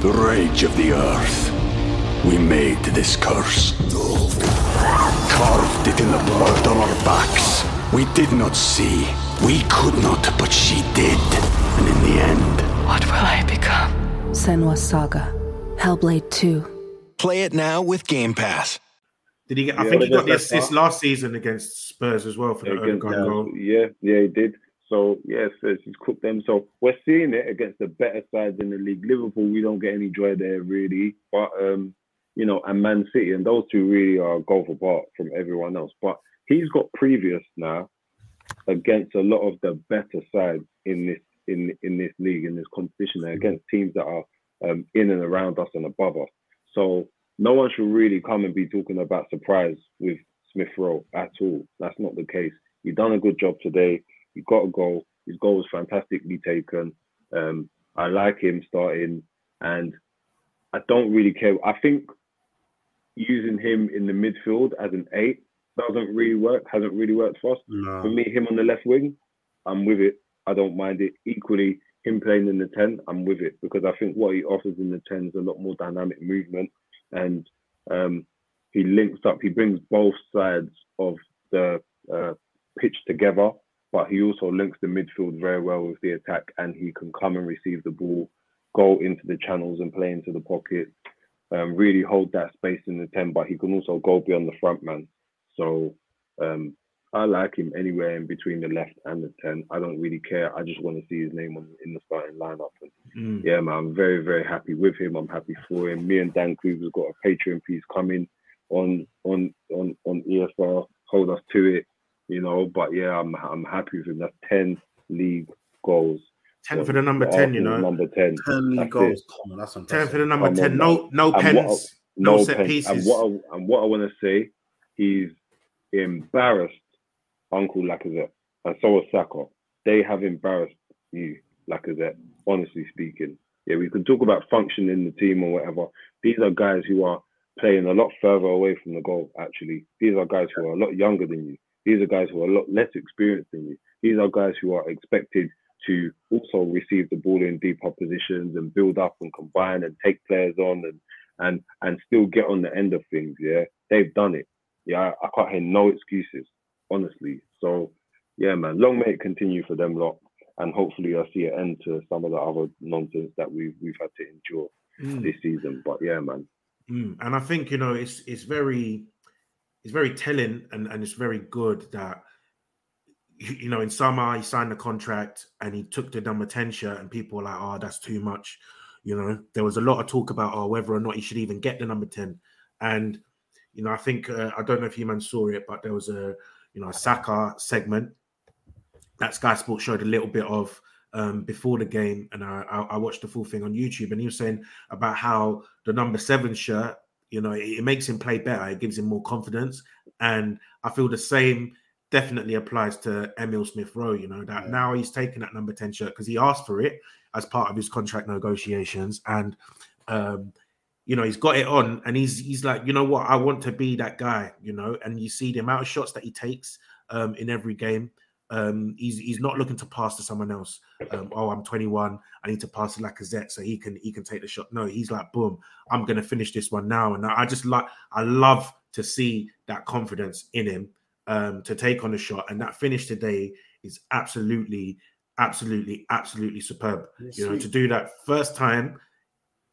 [SPEAKER 6] The rage of the earth. We made this curse. Carved it in the blood on our backs. We did not see. We could not, but she did. And in the end,
[SPEAKER 7] What will I become? Senua's Saga. Hellblade 2.
[SPEAKER 8] Play it now with Game Pass.
[SPEAKER 3] Did he get? I
[SPEAKER 4] Yeah,
[SPEAKER 3] think he got the assist
[SPEAKER 4] fine.
[SPEAKER 3] last season against Spurs as well for the
[SPEAKER 4] against
[SPEAKER 3] Odegaard goal.
[SPEAKER 4] Yeah, yeah, he did. So yeah, so he's cooked them. So we're seeing it against the better sides in the league. Liverpool, we don't get any joy there really, but um, you know, and Man City, and those two really are golf apart from everyone else. But he's got previous now against a lot of the better sides in this in in this league in this competition, and against teams that are um, in and around us and above us. So no one should really come and be talking about surprise with Smith Rowe at all. That's not the case. You've done a good job today. You got a goal. His goal was fantastically taken. Um, I like him starting, and I don't really care. I think using him in the midfield as an eight doesn't really work. Hasn't really worked for us.
[SPEAKER 5] No.
[SPEAKER 4] For me, him on the left wing, I'm with it. I don't mind it. Equally, him playing in the 10, I'm with it. Because I think what he offers in the 10 is a lot more dynamic movement. And um, he links up, he brings both sides of the uh, pitch together, but he also links the midfield very well with the attack. And he can come and receive the ball, go into the channels and play into the pocket, um, really hold that space in the 10, but he can also go beyond the front man. So um, I like him anywhere in between the left and the 10. I don't really care. I just want to see his name on, in the starting lineup. And
[SPEAKER 3] Mm.
[SPEAKER 4] yeah, man, I'm very, very happy with him. I'm happy for him. Me and Dan Kluver's got a Patreon piece coming on on on on ESR. Hold us to it, you know. But yeah, I'm I'm happy with him. That's 10 league goals.
[SPEAKER 3] Ten for the number 10, you know.
[SPEAKER 4] Number 10.
[SPEAKER 5] 10 league goals.
[SPEAKER 4] it.
[SPEAKER 5] Come on, that's
[SPEAKER 3] Ten for the number
[SPEAKER 4] Come
[SPEAKER 3] ten.
[SPEAKER 4] on,
[SPEAKER 3] No, no
[SPEAKER 4] And what I-
[SPEAKER 3] pens, no, set
[SPEAKER 4] pen-
[SPEAKER 3] pieces.
[SPEAKER 4] And what I, and what I want to say, he's embarrassed Uncle Lacazette, and so is Saka. They have embarrassed you, Lacazette. Honestly speaking, yeah, we can talk about function in the team or whatever. These are guys who are playing a lot further away from the goal. Actually, these are guys who are a lot younger than you. These are guys who are a lot less experienced than you. These are guys who are expected to also receive the ball in deep positions and build up and combine and take players on and and and still get on the end of things. Yeah, they've done it. Yeah, I can't hear no excuses, honestly. So yeah, man, long may it continue for them lot, and hopefully I'll see an end to some of the other nonsense that we've we've had to endure.
[SPEAKER 3] Mm.
[SPEAKER 4] this season. But yeah, man.
[SPEAKER 3] Mm, and I think you know it's it's very it's very telling and, and it's very good that you know in summer he signed the contract and he took the number 10 shirt and people were like oh that's too much you know there was a lot of talk about oh whether or not he should even get the number 10 and you know I think uh, I don't know if you man saw it but there was a you know a Saka segment that Sky Sports showed a little bit of um, before the game, and I, I, watched the full thing on YouTube, and he was saying about how the number seven shirt, you know, it, it makes him play better, it gives him more confidence, and I feel the same definitely applies to Emil Smith Rowe. You know that now he's taken that number ten shirt because he asked for it as part of his contract negotiations, and um, you know he's got it on, and he's he's like, you know what, I want to be that guy, you know, and you see the amount of shots that he takes um, in every game. Um, he's he's not looking to pass to someone else. Um, oh, I'm 21. I need to pass to Lacazette so he can he can take the shot. No, he's like, boom, I'm gonna finish this one now. And I just like I love to see that confidence in him um, to take on the shot. And that finish today is absolutely, absolutely, absolutely superb.
[SPEAKER 5] Yes,
[SPEAKER 3] you know,
[SPEAKER 5] sweet.
[SPEAKER 3] to do that first time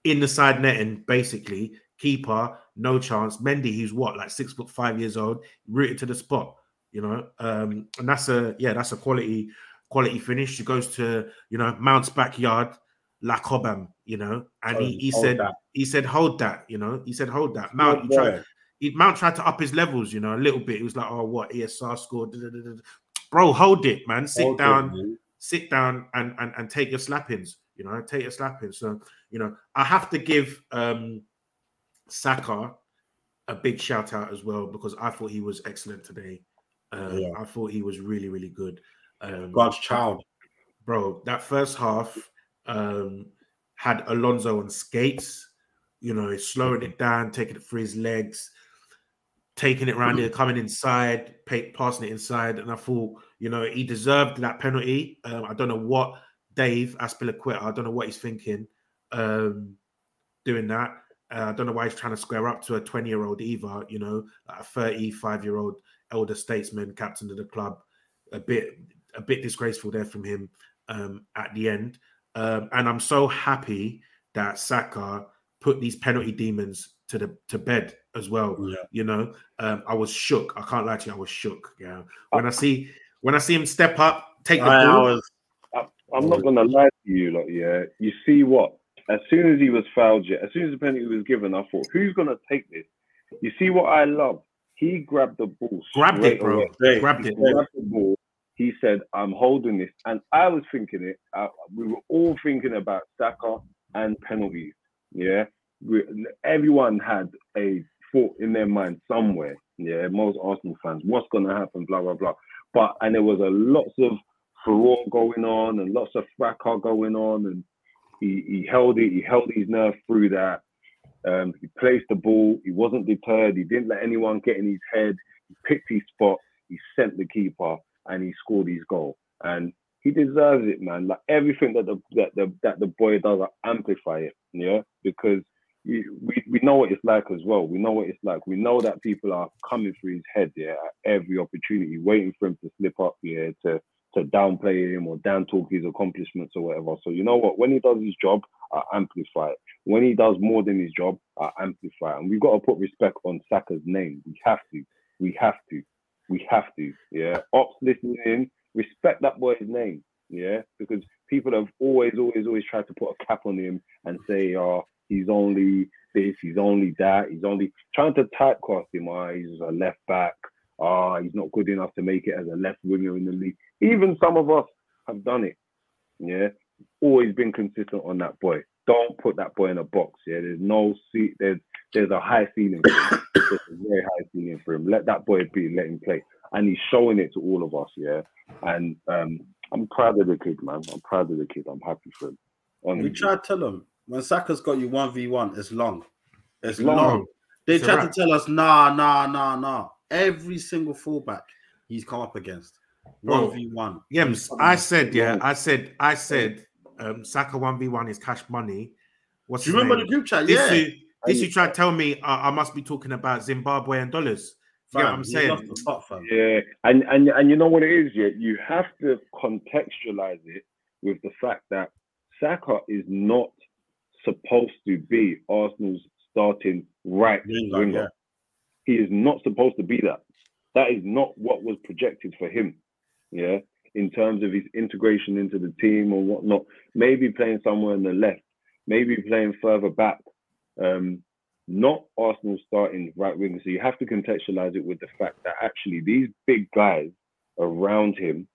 [SPEAKER 3] in the side netting, basically, keeper, no chance. Mendy, who's what, like six foot five years old, rooted to the spot you know? Um and that's a yeah that's a quality quality finish. He goes to you know mount's backyard la cobham you know? And he, he said
[SPEAKER 5] that.
[SPEAKER 3] he said hold that you know? He said hold that. Mount he tried, he, mount tried to up his levels you know a little bit. He was like oh what esr scored bro hold it man. Sit
[SPEAKER 5] Hold
[SPEAKER 3] down
[SPEAKER 5] man.
[SPEAKER 3] sit down and, and and take your slappings you know take your slappings so you know i have to give um saka a big shout out as well because i thought he was excellent today um,
[SPEAKER 5] Yeah.
[SPEAKER 3] I thought he was really, really good. Um,
[SPEAKER 5] God's child.
[SPEAKER 3] bro, that first half um, had Alonso on skates, you know, slowing it down, taking it for his legs, taking it around here, coming inside, pay, passing it inside. And I thought, you know, he deserved that penalty. Um, I don't know what Dave Azpilicueta, I don't know what he's thinking um, doing that. Uh, I don't know why he's trying to square up to a 20 year old either, you know, a 35 year old elder statesman, captain of the club. A bit, a bit disgraceful there from him um, at the end. Um, and I'm so happy that Saka put these penalty demons to the to bed as well.
[SPEAKER 5] Yeah.
[SPEAKER 3] You know, um, I was shook. I can't lie to you, I was shook. Yeah, when I see when I see him step up, take the
[SPEAKER 5] I
[SPEAKER 3] ball.
[SPEAKER 5] was
[SPEAKER 4] I'm not gonna lie to you, lot. Yeah, you see what? As soon as he was fouled, yeah, as soon as the penalty was given, I thought, who's gonna take this? You see what I love? He grabbed the ball,
[SPEAKER 3] Grabbed it, bro.
[SPEAKER 4] away.
[SPEAKER 3] Grabbed
[SPEAKER 4] He
[SPEAKER 3] it.
[SPEAKER 4] grabbed the ball. He said, "I'm holding this," and I was thinking it. Uh, we were all thinking about Saka and penalties. Yeah, we, everyone had a thought in their mind somewhere. Yeah, most Arsenal fans, what's going to happen? Blah blah blah. But and there was a lots of furore going on and lots of fracas going on, and he, he held it. He held his nerve through that. Um, he placed the ball. He wasn't deterred. He didn't let anyone get in his head. He picked his spot. He sent the keeper, and he scored his goal. And he deserves it, man. Like everything that the that the that the boy does, I amplify it. Yeah, because you, we we know what it's like as well. We know what it's like. We know that people are coming through his head, yeah, at every opportunity, waiting for him to slip up, yeah, to to downplay him or down talk his accomplishments or whatever. So you know what? When he does his job, I amplify it. When he does more than his job, I amplify it. And we've got to put respect on Saka's name. We have to. We have to. We have to. Yeah. Ops listening in, respect that boy's name. Yeah. Because people have always, always, always tried to put a cap on him and say, oh, he's only this, he's only that, he's only trying to typecast him. Oh, he's a left back. Ah, he's not good enough to make it as a left winger in the league. Even some of us have done it. Yeah, always been consistent on that boy. Don't put that boy in a box. Yeah, there's no seat. There's there's a high ceiling. For him. There's a very high ceiling for him. Let that boy be. Let him play, and he's showing it to all of us. Yeah, and um, I'm proud of the kid, man. I'm proud of the kid. I'm happy for him.
[SPEAKER 5] We
[SPEAKER 4] Honestly.
[SPEAKER 5] try to tell him when Saka's got you one v one, it's long. It's
[SPEAKER 4] Long.
[SPEAKER 5] long. They
[SPEAKER 3] It's
[SPEAKER 5] try to tell us, nah, nah, nah, nah. Every single fullback he's come up against, one v one.
[SPEAKER 3] Yems, I said, yeah, I said, I said, um, Saka one v one is cash money. What's
[SPEAKER 5] Do you
[SPEAKER 3] his
[SPEAKER 5] remember
[SPEAKER 3] name?
[SPEAKER 5] the group chat?
[SPEAKER 3] This
[SPEAKER 5] Yeah.
[SPEAKER 3] you, this you tried to tell me uh, I must be talking about Zimbabwe and dollars. You know I'm saying?
[SPEAKER 5] off top.
[SPEAKER 4] Yeah, and and and you know what it is, yeah. You have to contextualize it with the fact that Saka is not supposed to be Arsenal's starting right
[SPEAKER 5] Winger,
[SPEAKER 4] winger.
[SPEAKER 5] yeah.
[SPEAKER 4] He is not supposed to be that. That is not what was projected for him. Yeah, in terms of his integration into the team or whatnot. Maybe playing somewhere on the left, maybe playing further back. Um, not Arsenal starting right wing. So you have to contextualize it with the fact that actually these big guys around him,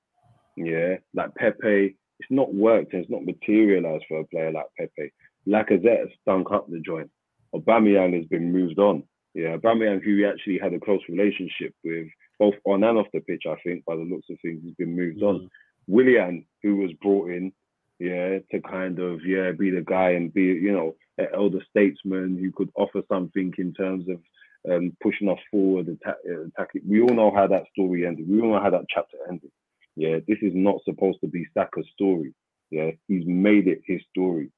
[SPEAKER 4] yeah, like Pepe, it's not worked and it's not materialized for a player like Pepe. Lacazette has stunk up the joint. Aubameyang has been moved on. Yeah, Aubameyang, who he actually had a close relationship with, both on and off the pitch, I think, by the looks of things, has been moved on. Willian, who was brought in, yeah, to kind of yeah be the guy and be you know an elder statesman who could offer something in terms of um, pushing us forward, attack, uh, attacking. We all know how that story ended. We all know how that chapter ended. Yeah, this is not supposed to be Saka's story. Yeah, he's made it his story.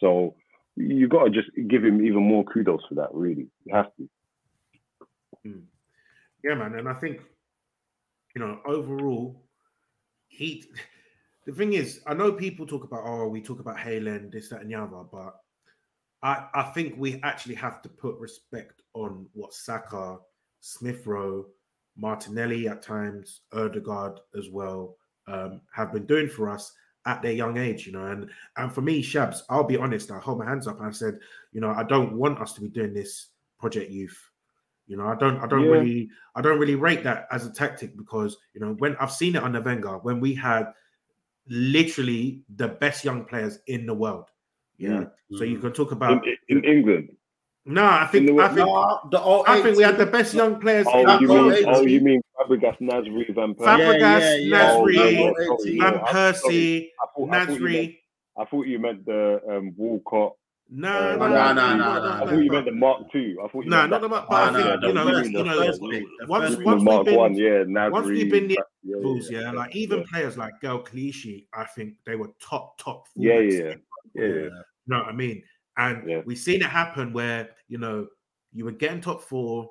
[SPEAKER 4] So you got to just give him even more kudos for that. Really, you have to.
[SPEAKER 3] Mm. Yeah, man, and I think you know overall, he. The thing is, I know people talk about oh, we talk about Haaland, this, that, and the other, but I I think we actually have to put respect on what Saka, Smith Rowe, Martinelli at times, Odegaard as well um, have been doing for us at their young age, you know. And and for me, Shabs, I'll be honest, I hold my hands up and I said, you know, I don't want us to be doing this project youth. You know, I don't I don't
[SPEAKER 4] Yeah.
[SPEAKER 3] really I don't really rate that as a tactic because you know when I've seen it under Wenger when we had literally the best young players in the world. Yeah. So you can talk about
[SPEAKER 4] In, in England.
[SPEAKER 3] no, I think
[SPEAKER 4] the-
[SPEAKER 3] I think
[SPEAKER 5] No, the old
[SPEAKER 3] I think we had the best young players
[SPEAKER 4] Oh,
[SPEAKER 3] in
[SPEAKER 4] you
[SPEAKER 3] the world.
[SPEAKER 4] mean oh you mean Fabregas, Nasri, Van Persie?
[SPEAKER 3] Fabregas,
[SPEAKER 5] Yeah, yeah, yeah.
[SPEAKER 3] Nasri,
[SPEAKER 4] Oh, yeah,
[SPEAKER 5] yeah.
[SPEAKER 4] sorry,
[SPEAKER 3] Van
[SPEAKER 4] I'm
[SPEAKER 3] Persie.
[SPEAKER 4] I thought, I thought you meant,
[SPEAKER 3] Nasri.
[SPEAKER 4] I thought you meant the um, Walcott.
[SPEAKER 5] Nah,
[SPEAKER 3] nah,
[SPEAKER 5] nah,
[SPEAKER 3] nah,
[SPEAKER 5] nah,
[SPEAKER 4] I thought you meant the Mark II. I thought you nah,
[SPEAKER 3] not the Mark. But you know,
[SPEAKER 5] that's,
[SPEAKER 3] you know, once once we've been,
[SPEAKER 4] yeah,
[SPEAKER 3] once we've been the
[SPEAKER 4] fools, yeah,
[SPEAKER 3] like even players like Gael Clichy, I think they were top top.
[SPEAKER 4] Yeah, yeah, yeah.
[SPEAKER 3] You know what I mean? And we've seen it happen where you know you were getting top four.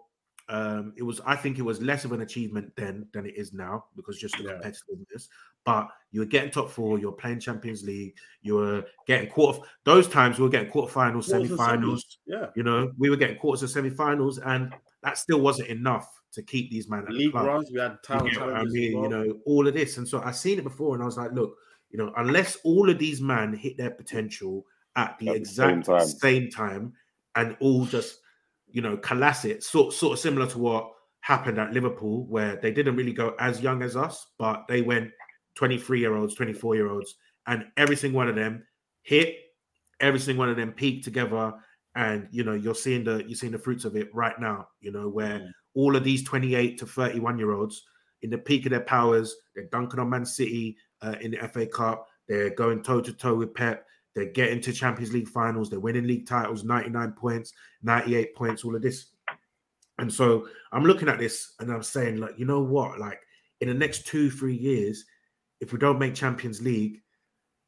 [SPEAKER 3] Um, it was, I think, it was less of an achievement then than it is now because just the competitiveness. But you were getting top four. You were playing Champions League. You were getting quarter. Those times we were getting quarterfinals,
[SPEAKER 5] Quarters and
[SPEAKER 3] semi-finals.
[SPEAKER 5] Yeah.
[SPEAKER 3] You know, we were getting quarters and semi-finals, and that still wasn't enough to keep these men at the
[SPEAKER 5] League
[SPEAKER 3] club.
[SPEAKER 5] runs, we had town
[SPEAKER 3] get what I mean,
[SPEAKER 5] as
[SPEAKER 3] you know, all of this. And so I seen it before and I was like, look, you know, unless all of these men hit their potential at the
[SPEAKER 4] At the same
[SPEAKER 3] exact
[SPEAKER 4] time.
[SPEAKER 3] same time and all just, you know, collapse it, sort, sort of similar to what happened at Liverpool, where they didn't really go as young as us, but they went 23 year olds, 24 year olds, and every single one of them hit, every single one of them peaked together. And you know, you're seeing the you're seeing the fruits of it right now, you know, where
[SPEAKER 5] Mm.
[SPEAKER 3] all of these 28 to 31 year olds in the peak of their powers. They're dunking on Man City uh, in the FA Cup. They're going toe to toe with Pep. They're getting to Champions League finals. They're winning league titles, 99 points, 98 points, all of this. And so I'm looking at this and I'm saying, like, you know what? Like, in the next two, three years, if we don't make Champions League,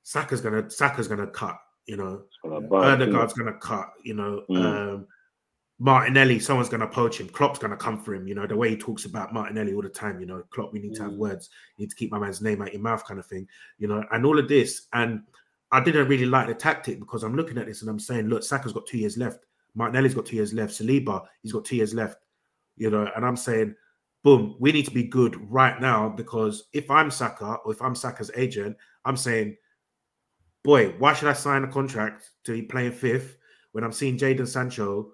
[SPEAKER 3] Saka's gonna Saka's gonna cut, you know.
[SPEAKER 4] Gonna
[SPEAKER 3] Odegaard's gonna cut, you know.
[SPEAKER 4] Mm.
[SPEAKER 3] Um, Martinelli, someone's going to poach him. Klopp's going to come for him. You know, the way he talks about Martinelli all the time, you know, Klopp, we need to have
[SPEAKER 5] Mm.
[SPEAKER 3] words. You need to keep my man's name out your mouth, kind of thing, you know, and all of this. And I didn't really like the tactic because I'm looking at this and I'm saying, look, Saka's got two years left. Martinelli's got two years left. Saliba, he's got two years left, you know, and I'm saying, boom, we need to be good right now because if I'm Saka or if I'm Saka's agent, I'm saying, boy, why should I sign a contract to be playing fifth when I'm seeing Jadon Sancho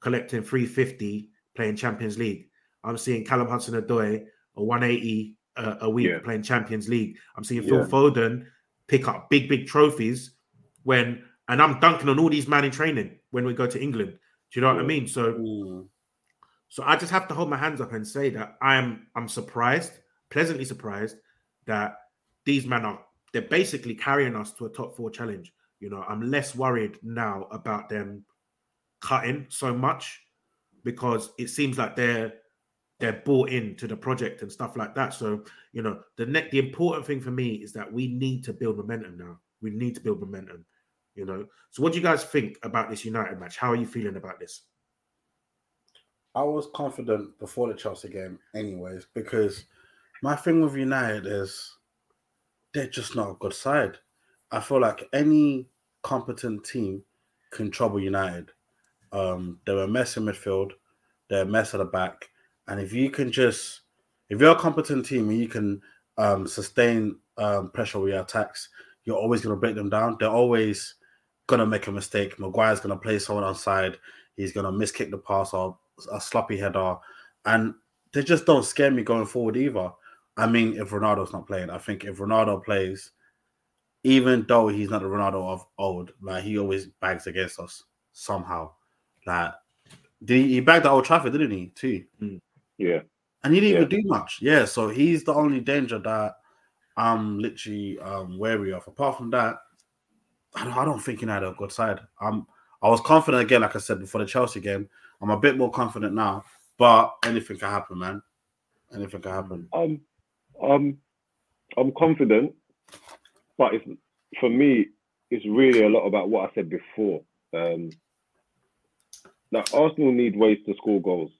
[SPEAKER 3] collecting 350 playing Champions League? I'm seeing Callum Hudson Odoi a 180 uh, a week
[SPEAKER 4] Yeah.
[SPEAKER 3] playing Champions League. I'm seeing
[SPEAKER 4] Yeah.
[SPEAKER 3] Phil Foden pick up big, big trophies when, and I'm dunking on all these men in training when we go to England. Do you know what I mean? So,
[SPEAKER 5] Mm.
[SPEAKER 3] So I just have to hold my hands up and say that I'm I'm surprised, pleasantly surprised that these men are they're basically carrying us to a top four challenge. You know, I'm less worried now about them cutting so much because it seems like they're they're bought into the project and stuff like that. So, you know, the next the important thing for me is that we need to build momentum now. We need to build momentum, you know. So what do you guys think about this United match? How are you feeling about this?
[SPEAKER 5] I was confident before the Chelsea game, anyways, because my thing with United is they're just not a good side. I feel like any competent team can trouble United. Um, they're a mess in midfield, they're a mess at the back, and if you can just, if you're a competent team and you can um, sustain um, pressure with your attacks, you're always going to break them down. They're always going to make a mistake. Maguire's going to play someone outside. He's going to miskick the pass or a sloppy header, and they just don't scare me going forward either. I mean, if Ronaldo's not playing, I think if Ronaldo plays, even though he's not the Ronaldo of old, like he always bags against us somehow. Like did he, he bagged at Old Trafford, didn't he? Too.
[SPEAKER 4] Yeah.
[SPEAKER 5] And he didn't
[SPEAKER 4] Yeah.
[SPEAKER 5] even do much. Yeah, so he's the only danger that I'm literally um wary of. Apart from that, I don't, I don't think United are a good side. I'm I was confident again, like I said before the Chelsea game. I'm a bit more confident now, but anything can happen, man. Anything can happen.
[SPEAKER 4] Um, um, I'm confident, but it's, for me, it's really a lot about what I said before. Um, like Arsenal need ways to score goals.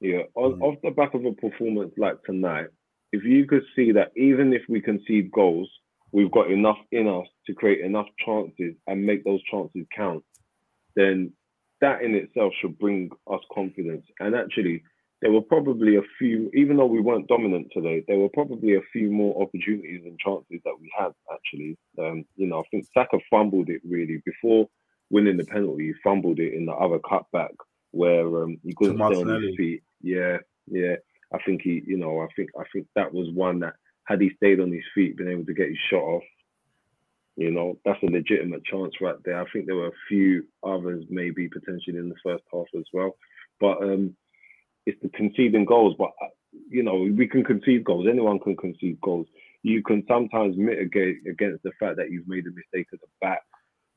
[SPEAKER 4] Yeah, on, off the back of a performance like tonight, if you could see that even if we concede goals, we've got enough in us to create enough chances and make those chances count, then that in itself should bring us confidence. And actually, there were probably a few, even though we weren't dominant today, there were probably a few more opportunities and chances that we had. Actually, um, you know, I think Saka fumbled it really before winning the penalty. He fumbled it in the other cutback where um, he couldn't stay on his feet. Yeah, yeah. I think he, you know, I think I think that was one that had he stayed on his feet, been able to get his shot off. You know, that's a legitimate chance right there. I think there were a few others maybe potentially in the first half as well, but um, it's the conceding goals. But uh, you know, we can concede goals. Anyone can concede goals. You can sometimes mitigate against the fact that you've made a mistake at the back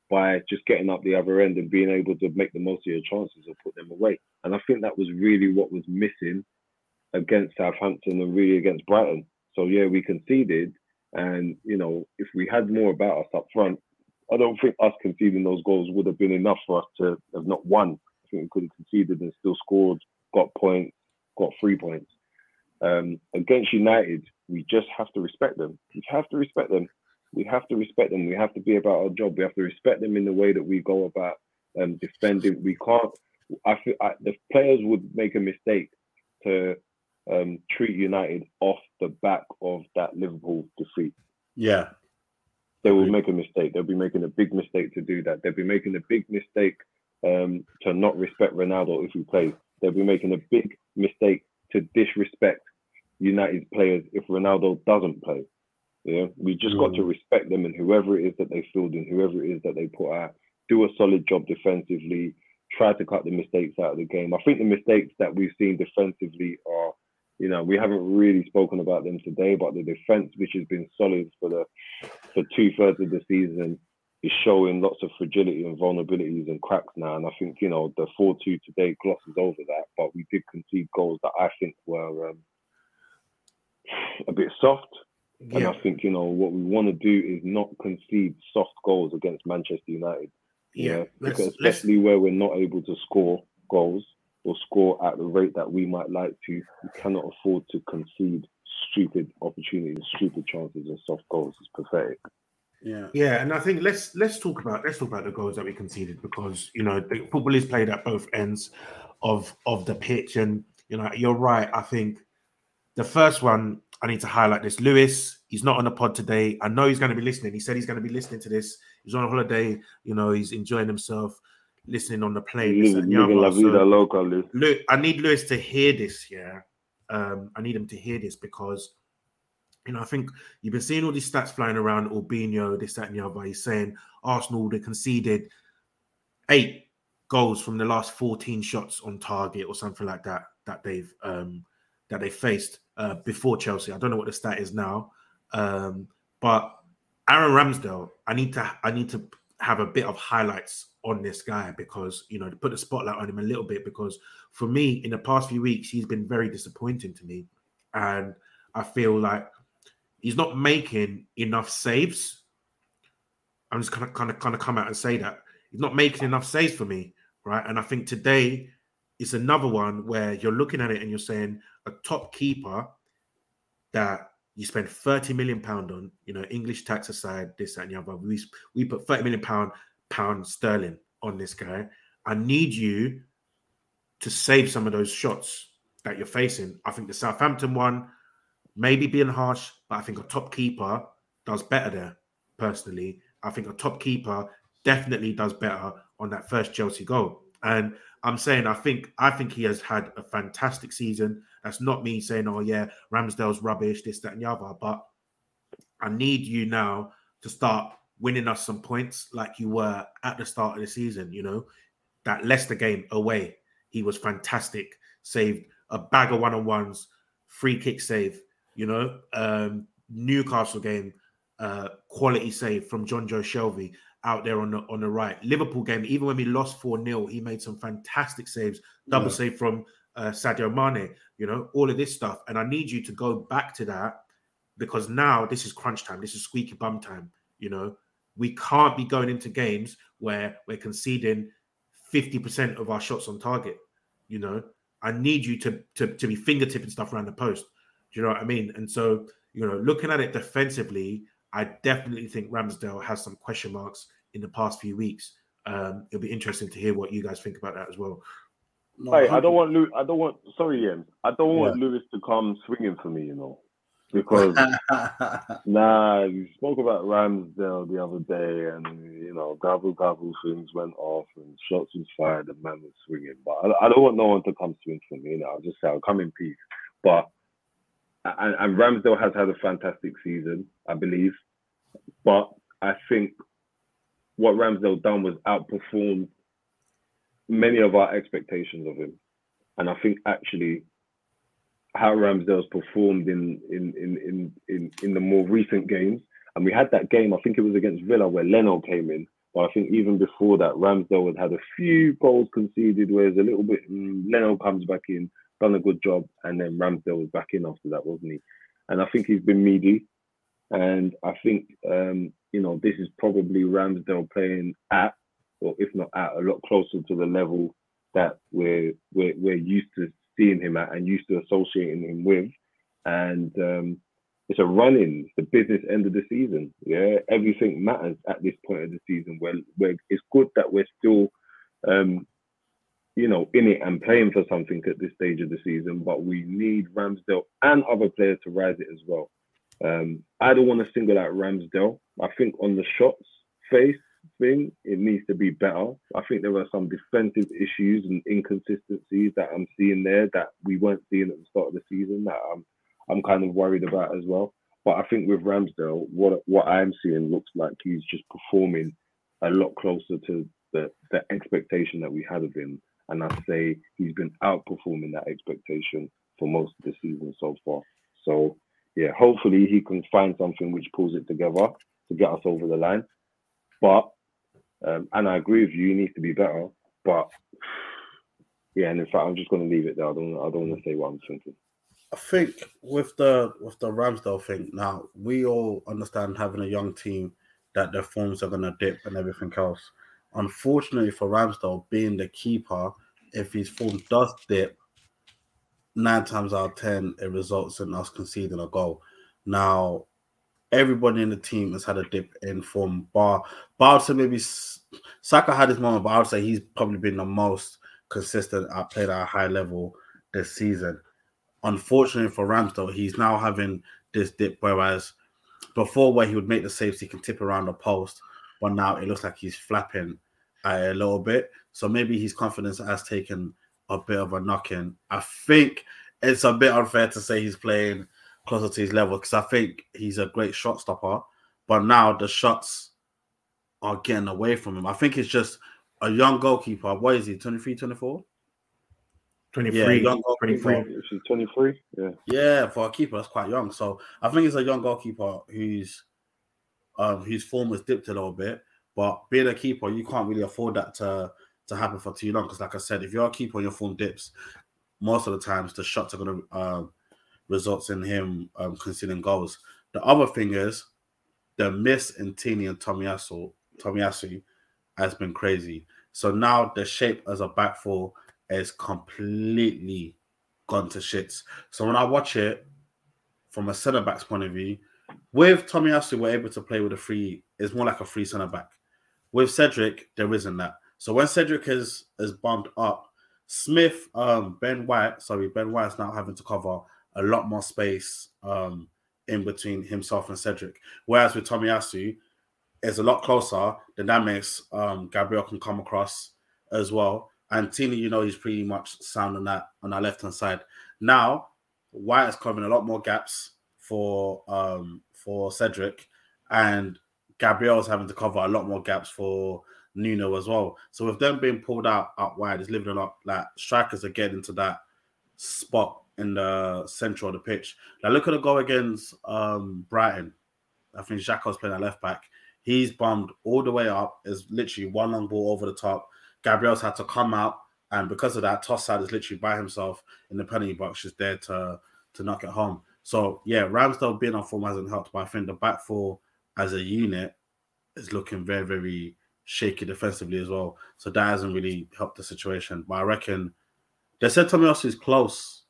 [SPEAKER 4] by just getting up the other end and being able to make the most of your chances or put them away. And I think that was really what was missing against Southampton and really against Brighton. So yeah, we conceded, and you know, if we had more about us up front, I don't think us conceding those goals would have been enough for us to have not won. I think we could have conceded and still scored, got points, got three points. Um, against United, we just have to respect them. We have to respect them. We have to respect them. We have to be about our job. We have to respect them in the way that we go about um, defending. We can't. I feel I, the players would make a mistake to um, treat United off the back of that Liverpool defeat.
[SPEAKER 5] Yeah.
[SPEAKER 4] They will make a mistake. They'll be making a big mistake to do that. They'll be making a big mistake um, to not respect Ronaldo if he plays. They'll be making a big mistake to disrespect United's players if Ronaldo doesn't play. Yeah, we just got to respect them and whoever it is that they field in, whoever it is that they put out, do a solid job defensively. Try to cut the mistakes out of the game. I think the mistakes that we've seen defensively are, you know, we haven't really spoken about them today, but the defense, which has been solid for the for two thirds of the season, is showing lots of fragility and vulnerabilities and cracks now. And I think you know the four two today glosses over that, but we did concede goals that I think were um, a bit soft. And I think you know what we want to do is not concede soft goals against Manchester United.
[SPEAKER 3] Yeah, let's-
[SPEAKER 4] because
[SPEAKER 3] let's-
[SPEAKER 4] especially where we're not able to score goals or score at the rate that we might like to, we cannot afford to concede stupid opportunities, stupid chances, and soft goals. It's pathetic.
[SPEAKER 5] Yeah.
[SPEAKER 3] Yeah, and I think let's let's talk about let's talk about the goals that we conceded because you know the football is played at both ends of of the pitch, and you know you're right. I think the first one I need to highlight this. Lewis, he's not on the pod today. I know he's going to be listening. He said he's going to be listening to this. He's on a holiday. You know, he's enjoying himself, listening on the plane. this
[SPEAKER 4] Living,
[SPEAKER 3] and the
[SPEAKER 4] la
[SPEAKER 3] other.
[SPEAKER 4] vida
[SPEAKER 3] So-
[SPEAKER 4] loca, Liz.
[SPEAKER 3] Look, I need Lewis to hear this. Yeah, um, I need him to hear this because you know I think you've been seeing all these stats flying around. Albino, this, that, and the other. He's saying Arsenal they conceded eight goals from the last fourteen shots on target or something like that that they've um, that they faced uh, before Chelsea. I don't know what the stat is now, um, but Aaron Ramsdale, I need to I need to have a bit of highlights on this guy because you know to put the spotlight on him a little bit because for me in the past few weeks he's been very disappointing to me, and I feel like he's not making enough saves. I'm just gonna kind of kind of come out and say that he's not making enough saves for me, right? And I think today is another one where you're looking at it and you're saying a top keeper that you spend 30 million pound on, you know, English tax aside, this that, and the other. We we put 30 million pound pound sterling on this guy. I need you to save some of those shots that you're facing. I think the Southampton one, maybe being harsh, but I think a top keeper does better there. Personally, I think a top keeper definitely does better on that first Chelsea goal. And I'm saying I think I think he has had a fantastic season. That's not me saying, oh yeah, Ramsdale's rubbish, this, that, and the other. But I need you now to start winning us some points like you were at the start of the season. You know, that Leicester game away, he was fantastic. Saved a bag of one on ones, free kick save. You know, um, Newcastle game, uh, quality save from Jonjo Shelvey out there on the on the right. Liverpool game, even when we lost 4 0, he made some fantastic saves, double yeah. save from uh, Sadio Mane, you know, all of this stuff. And I need you to go back to that because now this is crunch time. This is squeaky bum time. You know, we can't be going into games where we're conceding 50% of our shots on target. You know, I need you to, to, to be fingertipping stuff around the post. Do you know what I mean? And so, you know, looking at it defensively, I definitely think Ramsdale has some question marks in the past few weeks. Um, it'll be interesting to hear what you guys think about that as well.
[SPEAKER 4] No, hey, I don't want Lewis, I don't want sorry, Ian. I don't want yeah. Lewis to come swinging for me, you know, because nah, you spoke about Ramsdale the other day, and you know, gavel gavel things went off, and shots was fired, and man was swinging. But I, I don't want no one to come swing for me. You know, I'll just say I'll come in peace. But and, and Ramsdale has had a fantastic season, I believe. But I think what Ramsdale done was outperform many of our expectations of him. And I think actually how Ramsdale's performed in in in in in, in the more recent games. And we had that game, I think it was against Villa where Leno came in. But I think even before that, Ramsdale had had a few goals conceded where it's a little bit mm, Leno comes back in, done a good job, and then Ramsdale was back in after that, wasn't he? And I think he's been meaty. And I think um, you know this is probably Ramsdale playing at or if not at, a lot closer to the level that we're we're, we're used to seeing him at and used to associating him with. And um, it's a run-in, the business end of the season. Yeah, everything matters at this point of the season. Where where it's good that we're still, um, you know, in it and playing for something at this stage of the season. But we need Ramsdale and other players to rise it as well. Um, I don't want to single out Ramsdale. I think on the shots face, thing, it needs to be better. I think there are some defensive issues and inconsistencies that I'm seeing there that we weren't seeing at the start of the season that I'm I'm kind of worried about as well. But I think with Ramsdale, what what I'm seeing looks like he's just performing a lot closer to the, the expectation that we had of him. And I say he's been outperforming that expectation for most of the season so far. So yeah, hopefully he can find something which pulls it together to get us over the line. But um, and I agree with you, he needs to be better. But yeah, and in fact, I'm just going to leave it there. I don't, I don't want to say what I'm thinking.
[SPEAKER 5] I think with the with the Ramsdale thing, now we all understand having a young team that their forms are going to dip and everything else. Unfortunately for Ramsdale, being the keeper, if his form does dip, nine times out of ten, it results in us conceding a goal. Now, everybody in the team has had a dip in form. Bar, bar would say maybe Saka had his moment, but I would say he's probably been the most consistent at played at a high level this season. Unfortunately for Ramsdale, he's now having this dip, whereas before where he would make the saves, he can tip around the post, but now it looks like he's flapping a little bit. So maybe his confidence has taken a bit of a knocking. I think it's a bit unfair to say he's playing closer to his level because I think he's a great shot stopper. But now the shots are getting away from him. I think it's just a young goalkeeper. What is he, 23, 24?
[SPEAKER 3] 23,
[SPEAKER 4] yeah, young 23. 23, yeah.
[SPEAKER 5] Yeah, for a keeper, that's quite young. So I think it's a young goalkeeper who's um whose form has dipped a little bit. But being a keeper, you can't really afford that to to happen for too long. Because like I said, if you're a keeper and your form dips, most of the times the shots are gonna um results in him um, conceding goals. The other thing is the miss in Tierney and Tomiyasu, Tomiyasu has been crazy. So now the shape as a back four is completely gone to shits. So when I watch it from a centre back's point of view, with Tomiyasu, we're able to play with a free, it's more like a free centre back. With Cedric, there isn't that. So when Cedric is is bumped up, Smith, um, Ben White, sorry, Ben White's now having to cover a lot more space um in between himself and Cedric. Whereas with Tomiyasu, it's a lot closer. Makes um Gabriel can come across as well. And Tierney, you know, he's pretty much sound on that on that left hand side. Now, White is covering a lot more gaps for um for Cedric, and Gabriel's having to cover a lot more gaps for Nuno as well. So with them being pulled out out wide, it's living lot like strikers are getting into that spot in the central of the pitch. Now look at the goal against um Brighton. I think Xhaka's playing at left back. He's bummed all the way up. Is literally one long ball over the top. Gabriel's had to come out, and because of that, Trossard is literally by himself in the penalty box, just there to to knock it home. So yeah, Ramsdale being on form hasn't helped, but I think the back four as a unit is looking very, very shaky defensively as well. So that hasn't really helped the situation. But I reckon they said Tomiyasu is close,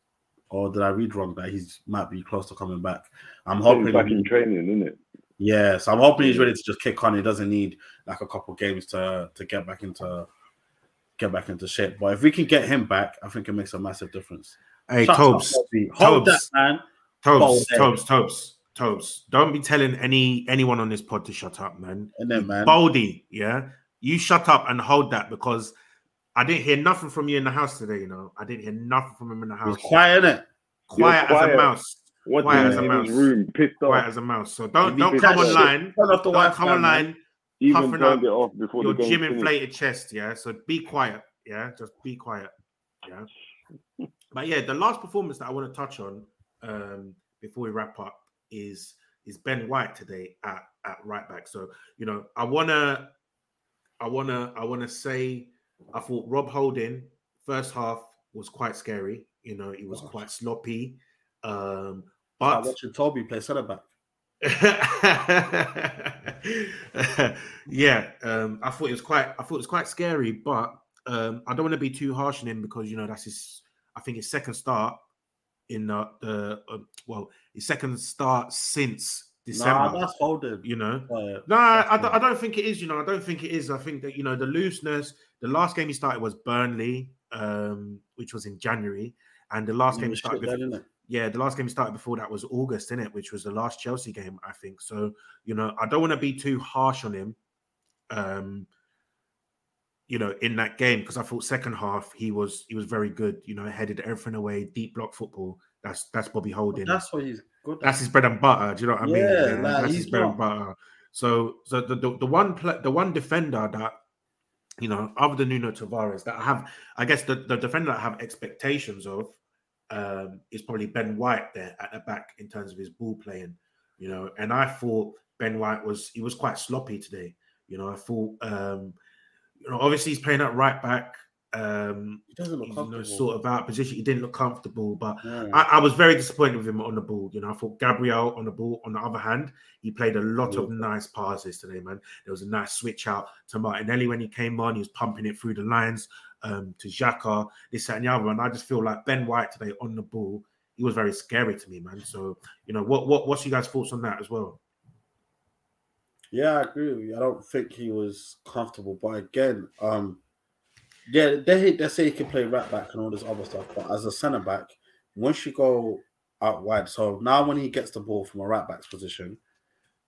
[SPEAKER 5] or did I read wrong that he's might be close to coming back? I'm hoping
[SPEAKER 4] He's back in training, isn't it?
[SPEAKER 5] Yeah, so I'm hoping he's ready to just kick on. He doesn't need like a couple games to to get back into get back into shape. But if we can get him back, I think it makes a massive difference.
[SPEAKER 3] Hey,
[SPEAKER 5] Shut
[SPEAKER 3] Tobes.
[SPEAKER 5] Hold that,
[SPEAKER 3] Tobes,
[SPEAKER 5] man.
[SPEAKER 3] Tobes,
[SPEAKER 5] Bold
[SPEAKER 3] Tobes, Tobes. Don't be telling any anyone on this pod to shut up, man.
[SPEAKER 5] And then, man.
[SPEAKER 3] Baldy, yeah, you shut up and hold that because I didn't hear nothing from you in the house today. You know, I didn't hear nothing from him in the house.
[SPEAKER 5] quiet, innit?
[SPEAKER 3] quiet, as a mouse.
[SPEAKER 4] Watching
[SPEAKER 3] Quiet as a mouse.
[SPEAKER 4] room, pissed
[SPEAKER 3] Quiet
[SPEAKER 4] off.
[SPEAKER 3] as a mouse. So don't don't come online.
[SPEAKER 4] shit,
[SPEAKER 5] Turn off the
[SPEAKER 3] Don't come
[SPEAKER 5] man.
[SPEAKER 3] online
[SPEAKER 4] Even
[SPEAKER 3] puffing up
[SPEAKER 4] it off before
[SPEAKER 3] your gym
[SPEAKER 4] finished.
[SPEAKER 3] inflated chest. Yeah, so be quiet. Yeah, just be quiet. Yeah. But yeah, the last performance that I want to touch on um, before we wrap up is is Ben White today at at right back. So you know, I wanna, I wanna, I wanna say, I thought Rob Holding first half was quite scary. You know, he was quite sloppy. Um,
[SPEAKER 5] I
[SPEAKER 3] but
[SPEAKER 5] watching Toby play centre back.
[SPEAKER 3] yeah, um, I thought it was quite. I thought it was quite scary, but um, I don't want to be too harsh on him because you know that's his. I think his second start in the, the uh, well, his second start since December.
[SPEAKER 5] Nah, that's
[SPEAKER 3] you know,
[SPEAKER 5] Uh,
[SPEAKER 3] no, I, I don't, I don't think it is. You know, I don't think it is. I think that you know the looseness. The last game he started was Burnley, um, which was in January, and the last game he started. before- yeah, the last game he started before that was August, in it, which was the last Chelsea game, I think. So, you know, I don't want to be too harsh on him. Um, you know, in that game because I thought second half he was he was very good. You know, headed everything away, deep block football. That's that's Bobby Holding.
[SPEAKER 5] That's what he's good.
[SPEAKER 3] That's his bread and butter. Do you know what I mean?
[SPEAKER 5] Yeah, like,
[SPEAKER 3] that's his
[SPEAKER 5] he's
[SPEAKER 3] bread and butter. So, so the, the the one the one defender that you know, other than Nuno Tavares, that I have, I guess the, the defender that I have expectations of um, is probably Ben White there at the back in terms of his ball playing. You know, and I thought Ben White was he was quite sloppy today. You know, I thought um, you know, obviously he's playing at right back. Um,
[SPEAKER 5] He doesn't look
[SPEAKER 3] you know, sort of out position. He didn't look comfortable, but
[SPEAKER 5] Yeah.
[SPEAKER 3] I, I was very disappointed with him on the ball. You know, I thought Gabriel on the ball. On the other hand, he played a lot of nice passes today, man. There was a nice switch out to Martinelli when he came on. He was pumping it through the lines um, to Xhaka, this that, and the other. And I just feel like Ben White today on the ball, he was very scary to me, man. So, you know, what what what's you guys' thoughts on that as well?
[SPEAKER 5] Yeah, I agree with you. I don't think he was comfortable, but again, um, yeah, they they say he can play right back and all this other stuff, but as a centre back, once you go out wide, so now when he gets the ball from a right back's position,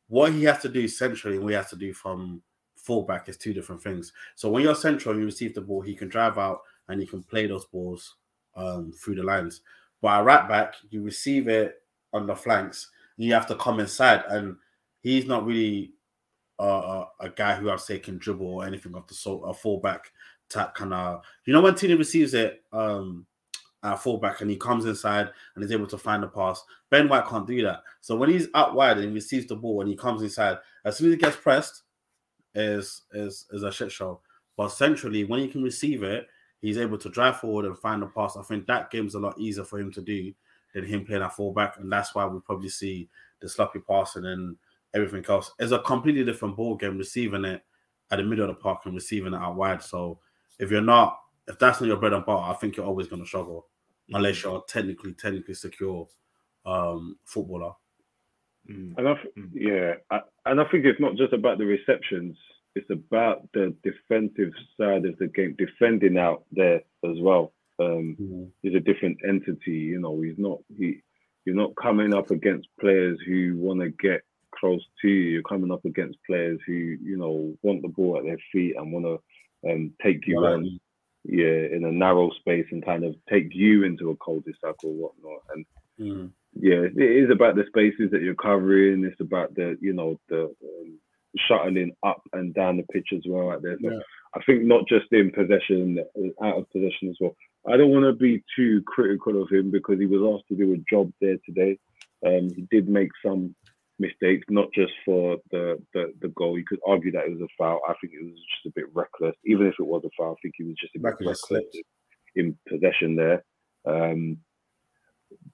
[SPEAKER 5] what he has to do centrally and he has to do from fullback is two different things. So when you're central, and you receive the ball, he can drive out and you can play those balls um, through the lines. But at right back, you receive it on the flanks, you have to come inside, and he's not really uh, a, a guy who I'd say can dribble or anything of the sort, a fullback type kind of. You know when Tierney receives it um, at fullback and he comes inside and is able to find the pass. Ben White can't do that. So when he's out wide and he receives the ball and he comes inside, as soon as he gets pressed, is is is a shit show. But centrally, when he can receive it, he's able to drive forward and find the pass. I think that game's a lot easier for him to do than him playing at fullback, and that's why we probably see the sloppy passing and everything else. It's a completely different ball game receiving it at the middle of the park and receiving it out wide. So if you're not, if that's not your bread and butter, I think you're always going to struggle unless you're technically, technically secure um, footballer.
[SPEAKER 4] And I, th- yeah, I, and I think it's not just about the receptions. it's about the defensive side of the game, defending out there as well. Um,
[SPEAKER 5] Mm-hmm.
[SPEAKER 4] He's a different entity, you know. He's not he. You're not coming up against players who want to get close to you. You're coming up against players who you know want the ball at their feet and want to um, take you
[SPEAKER 5] Right.
[SPEAKER 4] on, yeah, in a narrow space and kind of take you into a cul-de-sac or whatnot. And
[SPEAKER 5] Mm.
[SPEAKER 4] yeah, it is about the spaces that you're covering. It's about the you know the um, shuttling up and down the pitch as well. Out there, so
[SPEAKER 5] Yeah.
[SPEAKER 4] I think not just in possession, uh, out of possession as well. I don't want to be too critical of him because he was asked to do a job there today. Um, he did make some mistakes, not just for the, the the goal. You could argue that it was a foul. I think it was just a bit reckless. Even if it was a foul, I think he was just a bit
[SPEAKER 5] Like he just
[SPEAKER 4] reckless in possession there. Um,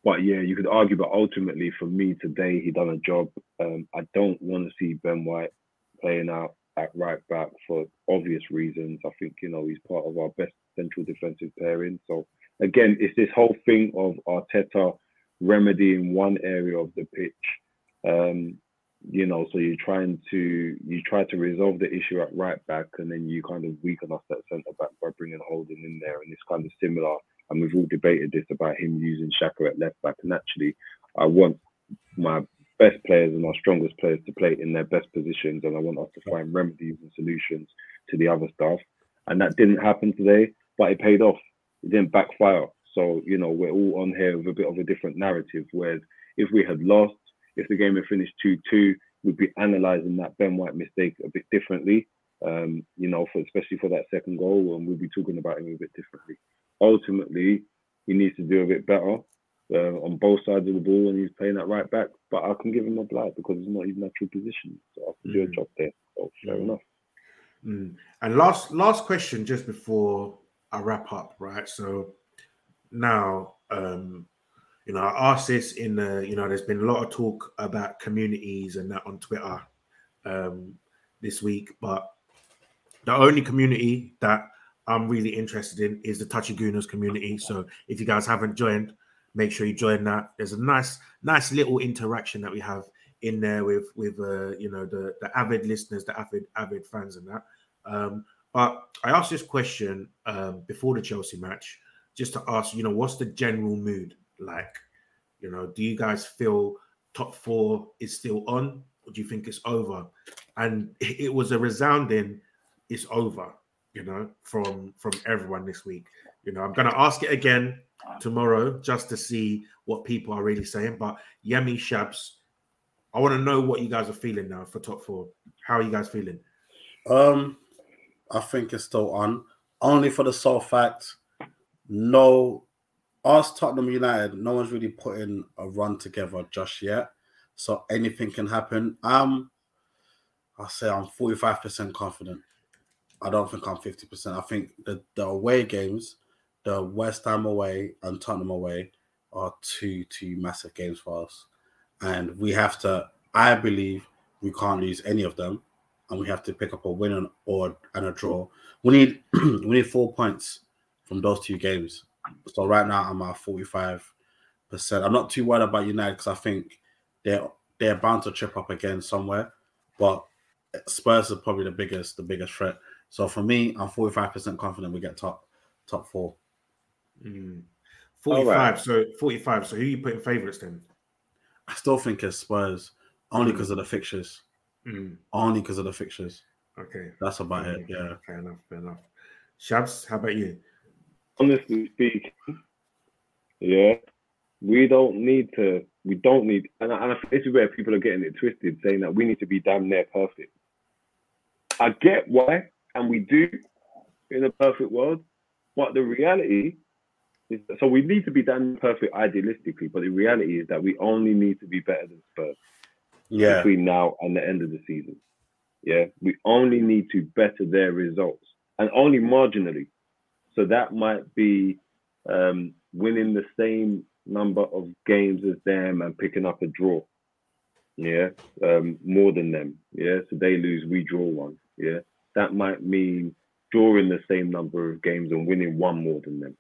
[SPEAKER 4] but yeah, you could argue, but ultimately for me today, he done a job. Um, I don't want to see Ben White playing out at right back for obvious reasons. I think you know he's part of our best central defensive pairing. So again, it's this whole thing of Arteta remedying one area of the pitch. Um, you know, so you're trying to you try to resolve the issue at right back, and then you kind of weaken us at centre back by bringing Holding in there, and it's kind of similar. And we've all debated this about him using Xhaka at left back, and actually, I want my best players and our strongest players to play in their best positions, and I want us to find remedies and solutions to the other stuff. And that didn't happen today, but it paid off. It didn't backfire. So you know, we're all on here with a bit of a different narrative. Whereas if we had lost, if the game had finished two-two, we'd be analysing that Ben White mistake a bit differently. Um, you know, for especially for that second goal, and we'll be talking about him a bit differently. Ultimately, he needs to do a bit better uh, on both sides of the ball when he's playing that right back. But I can give him a blight because it's not his natural position. So I can do a
[SPEAKER 3] Mm.
[SPEAKER 4] job there. So fair
[SPEAKER 3] Mm.
[SPEAKER 4] enough.
[SPEAKER 3] Mm. And last last question, just before I wrap up, right? So now, um, you know, I asked this in the, you know, there's been a lot of talk about communities and that on Twitter um, this week, but the only community that I'm really interested in is the Touchy Gooners community. So if you guys haven't joined, make sure you join that. There's a nice, nice little interaction that we have in there with with uh, you know the the avid listeners, the avid avid fans, and that. Um, but I asked this question um, before the Chelsea match, just to ask, you know, what's the general mood like? You know, do you guys feel top four is still on, or do you think it's over? And it was a resounding, it's over. You know, from from everyone this week. You know, I'm gonna ask it again tomorrow just to see what people are really saying. But Yemi Shabs, I want to know what you guys are feeling now for top four. How are you guys feeling?
[SPEAKER 5] Um, I think it's still on. Only for the sole fact, no, us Tottenham United, no one's really putting a run together just yet. So anything can happen. Um, I'll say I'm 45% confident. I don't think I'm 50%. I think the, the away games, the West Ham away and Tottenham away, are two two massive games for us. And we have to, I believe we can't lose any of them and we have to pick up a win and, or and a draw. We need we need four points from those two games. So right now I'm at forty five percent. I'm not too worried about United because I think they're they're bound to trip up again somewhere. But Spurs are probably the biggest the biggest threat. So for me, I'm forty five percent confident we get top top four.
[SPEAKER 3] Mm. 45. So 45. So who you putting in favourites then?
[SPEAKER 5] I still think it's Spurs only because of the fixtures.
[SPEAKER 3] Mm.
[SPEAKER 5] Only because of the fixtures.
[SPEAKER 3] Okay.
[SPEAKER 5] That's about it. Yeah.
[SPEAKER 3] Fair enough. Fair enough. Shabs, how about you?
[SPEAKER 4] Honestly speaking, yeah, we don't need to. We don't need, and, I- and I this is where people are getting it twisted, saying that we need to be damn near perfect. I get why, and we do in a perfect world, but the reality is so we need to be damn perfect idealistically, but the reality is that we only need to be better than Spurs
[SPEAKER 5] Yeah.
[SPEAKER 4] between now and the end of the season. Yeah, we only need to better their results and only marginally. So that might be um, winning the same number of games as them and picking up a draw. Yeah, um, more than them. Yeah, so they lose, we draw one. Yeah, that might mean drawing the same number of games and winning one more than them.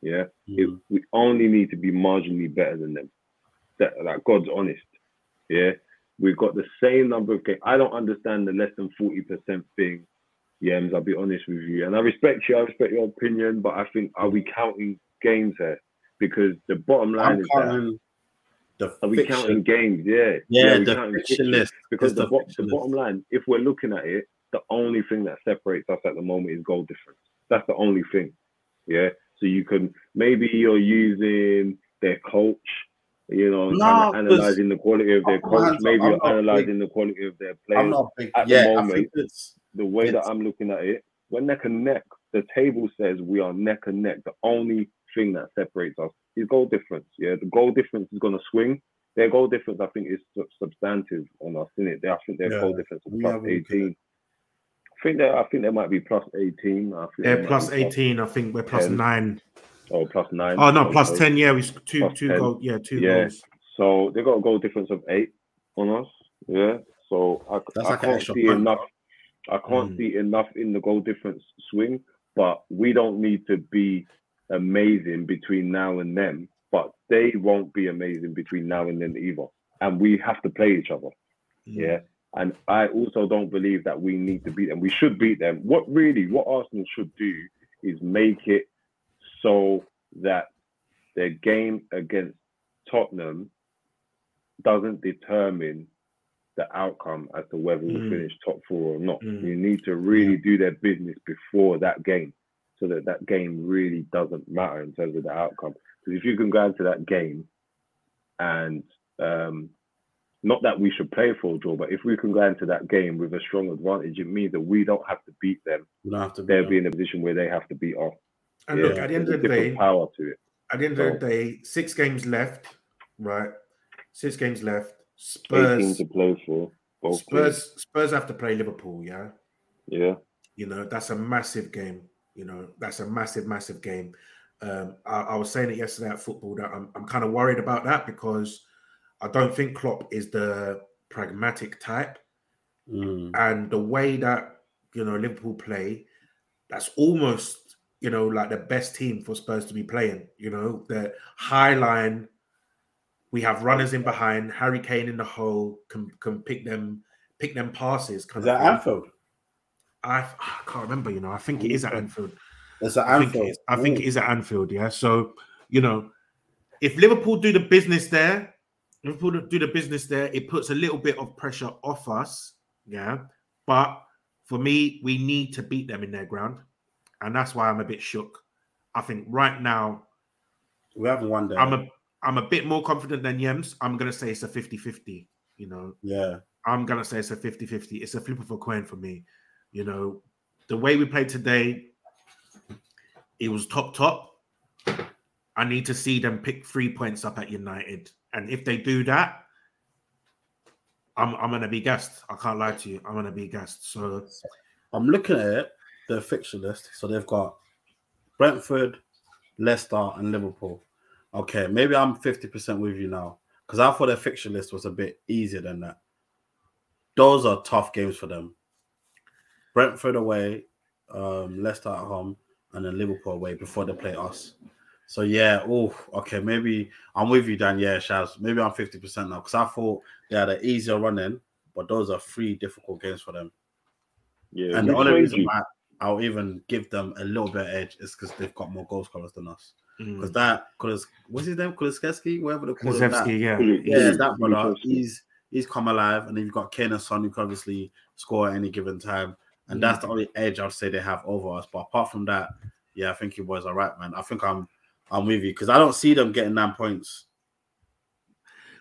[SPEAKER 4] Yeah, It-
[SPEAKER 5] Mhm.
[SPEAKER 4] we only need to be marginally better than them. That, that God's honest. Yeah, We've got the same number of games. I don't understand the less than 40% thing. Yems, I'll be honest with you. And I respect you, I respect your opinion, but I think are we counting games here? Because the bottom line
[SPEAKER 5] I'm
[SPEAKER 4] is that
[SPEAKER 5] the
[SPEAKER 4] are we
[SPEAKER 5] fiction.
[SPEAKER 4] counting games? Yeah.
[SPEAKER 5] Yeah,
[SPEAKER 4] we
[SPEAKER 5] the fiction list.
[SPEAKER 4] Because the,
[SPEAKER 5] the
[SPEAKER 4] bo- the bottom line, if we're looking at it, the only thing that separates us at the moment is goal difference. That's the only thing. Yeah. So you can maybe you're using their coach, you know,
[SPEAKER 5] no,
[SPEAKER 4] analyzing the quality of their coach. Maybe you're analyzing the quality of their players at
[SPEAKER 5] yeah, the
[SPEAKER 4] moment. the way
[SPEAKER 5] it's...
[SPEAKER 4] that I'm looking at it, we're neck and neck. The table says we are neck and neck. The only thing that separates us is goal difference. Yeah, the goal difference is going to swing. Their goal difference, I think, is substantive on us, isn't it? I think their
[SPEAKER 5] yeah,
[SPEAKER 4] goal difference is plus 18. I think that I think there might be plus 18. I think
[SPEAKER 3] plus 18. Plus, I think we're plus
[SPEAKER 4] 10.
[SPEAKER 3] 9.
[SPEAKER 4] Oh, plus nine.
[SPEAKER 3] Oh no, oh, plus
[SPEAKER 4] oh.
[SPEAKER 3] ten. Yeah, we two
[SPEAKER 4] plus
[SPEAKER 3] two goals. Yeah, two
[SPEAKER 4] yeah.
[SPEAKER 3] goals.
[SPEAKER 4] So they got a goal difference of eight on us. Yeah. So I, I
[SPEAKER 5] like
[SPEAKER 4] can't see
[SPEAKER 5] point.
[SPEAKER 4] enough. I can't
[SPEAKER 3] mm.
[SPEAKER 4] see enough in the goal difference swing, but we don't need to be amazing between now and then. But they won't be amazing between now and then either. And we have to play each other. Mm. Yeah. And I also don't believe that we need to beat them. We should beat them. What really, what Arsenal should do is make it so that their game against Tottenham doesn't determine the outcome as to whether we
[SPEAKER 3] Mm.
[SPEAKER 4] finish top four or not.
[SPEAKER 3] Mm.
[SPEAKER 4] You need to really do their business before that game so that that game really doesn't matter in terms of the outcome. Because if you can go into that game and um, not that we should play for a draw, but if we can go into that game with a strong advantage, it means that we don't have to beat them.
[SPEAKER 5] Have to.
[SPEAKER 4] They'll
[SPEAKER 5] Be
[SPEAKER 4] be in a position where they have to beat us.
[SPEAKER 3] And
[SPEAKER 4] Yeah,
[SPEAKER 3] look, at the end of the day,
[SPEAKER 4] power to it.
[SPEAKER 3] at the end of the day, six games left, right? Six games left. Spurs,
[SPEAKER 4] to play for. Both
[SPEAKER 3] Spurs, Spurs have to play Liverpool. Yeah.
[SPEAKER 4] Yeah.
[SPEAKER 3] you know that's a massive game. You know that's a massive, massive game. Um, I, I was saying it yesterday at football that I'm, I'm kind of worried about that because I don't think Klopp is the pragmatic type,
[SPEAKER 5] Mm.
[SPEAKER 3] and the way that you know Liverpool play, that's almost you know like the best team for Spurs to be playing. You know the high line. We have runners in behind. Harry Kane in the hole can can pick them pick them passes. Kind
[SPEAKER 5] Is that. Anfield?
[SPEAKER 3] I, ah, I can't remember. You know, I think it is at Anfield.
[SPEAKER 5] It's at
[SPEAKER 3] I think, it
[SPEAKER 5] Anfield.
[SPEAKER 3] I think it is at Anfield. Yeah. So you know, if Liverpool do the business there, Liverpool do the business there, it puts a little bit of pressure off us. Yeah. But for me, we need to beat them in their ground, and that's why I'm a bit shook. I think right now
[SPEAKER 5] We haven't won.
[SPEAKER 3] I'm a I'm a bit more confident than Yems. I'm gonna say it's a 50-50, you know.
[SPEAKER 5] yeah.
[SPEAKER 3] I'm gonna say it's a 50-50. It's a flip of a coin for me. You know, the way we played today, it was top top. I need to see them pick three points up at United. And if they do that, I'm I'm gonna be gassed. I can't lie to you. I'm gonna be gassed. So
[SPEAKER 5] I'm looking at it, the fixture list. So they've got Brentford, Leicester, and Liverpool. Okay, maybe I'm 50% with you now. Because I thought their fixture list was a bit easier than that. Those are tough games for them. Brentford away, um, Leicester at home, and then Liverpool away before they play us. So yeah, oh, okay, maybe I'm with you, Dan. Yeah, Shaz. Maybe I'm 50% now because I thought they had an easier run in, but those are three difficult games for them.
[SPEAKER 4] Yeah.
[SPEAKER 5] And the only reason
[SPEAKER 4] you-
[SPEAKER 5] why I'll even give them a little bit of edge is because they've got more goal scorers than us.
[SPEAKER 3] mm,
[SPEAKER 5] Because that, Kulis, what's his name? Kulusevski, whatever the call him. that.
[SPEAKER 3] Yeah.
[SPEAKER 5] Yeah, that brother. He's he's come alive, and then you've got Kane and Son who can obviously score at any given time, and that's the only edge I'd say they have over us. But apart from that, yeah, I think you boys are right, man. I think I'm I'm with you because I don't see them getting nine points.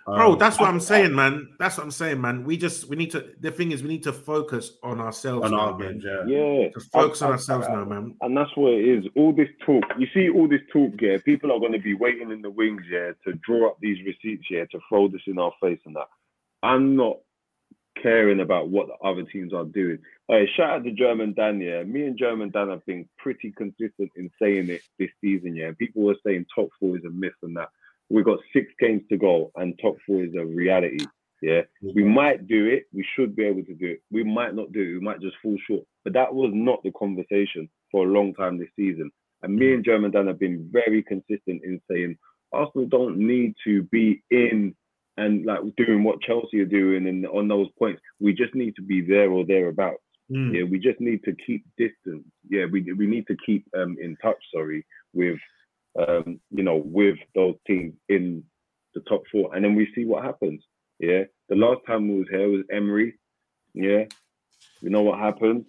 [SPEAKER 3] Bro,
[SPEAKER 5] Um,
[SPEAKER 3] that's what I'm saying, man. That's what I'm saying, man. We just we need to. The thing is, we need to focus on ourselves
[SPEAKER 5] on
[SPEAKER 3] now,
[SPEAKER 5] our
[SPEAKER 3] man.
[SPEAKER 5] yeah.
[SPEAKER 4] Yeah.
[SPEAKER 3] To focus on
[SPEAKER 4] I- I-
[SPEAKER 3] ourselves
[SPEAKER 4] I-
[SPEAKER 3] now, man.
[SPEAKER 4] And that's what it is. All this talk, you see, all this talk, yeah. People are going to be waiting in the wings, yeah, to draw up these receipts, yeah, to throw this in our face and that. I'm not caring about what the other teams are doing. Hey, shout out to German Dan, yeah. Me and German Dan have been pretty consistent in saying it this season, yeah. And people were saying top four is a myth and that. We've got six games to go, and top four is a reality. Yeah, we might do it. We should be able to do it. We might not do it. We might just fall short. But that was not the conversation for a long time this season. And me and German Dan have been very consistent in saying Arsenal don't need to be in and like doing what Chelsea are doing and on those points. We just need to be there or thereabouts.
[SPEAKER 3] Mm.
[SPEAKER 4] Yeah, we just need to keep distance. Yeah, we we need to keep um in touch. Sorry, with um you know with those teams in the top four, and then we see what happens. Yeah, the last time we was here was Emery. Yeah, we know what happens.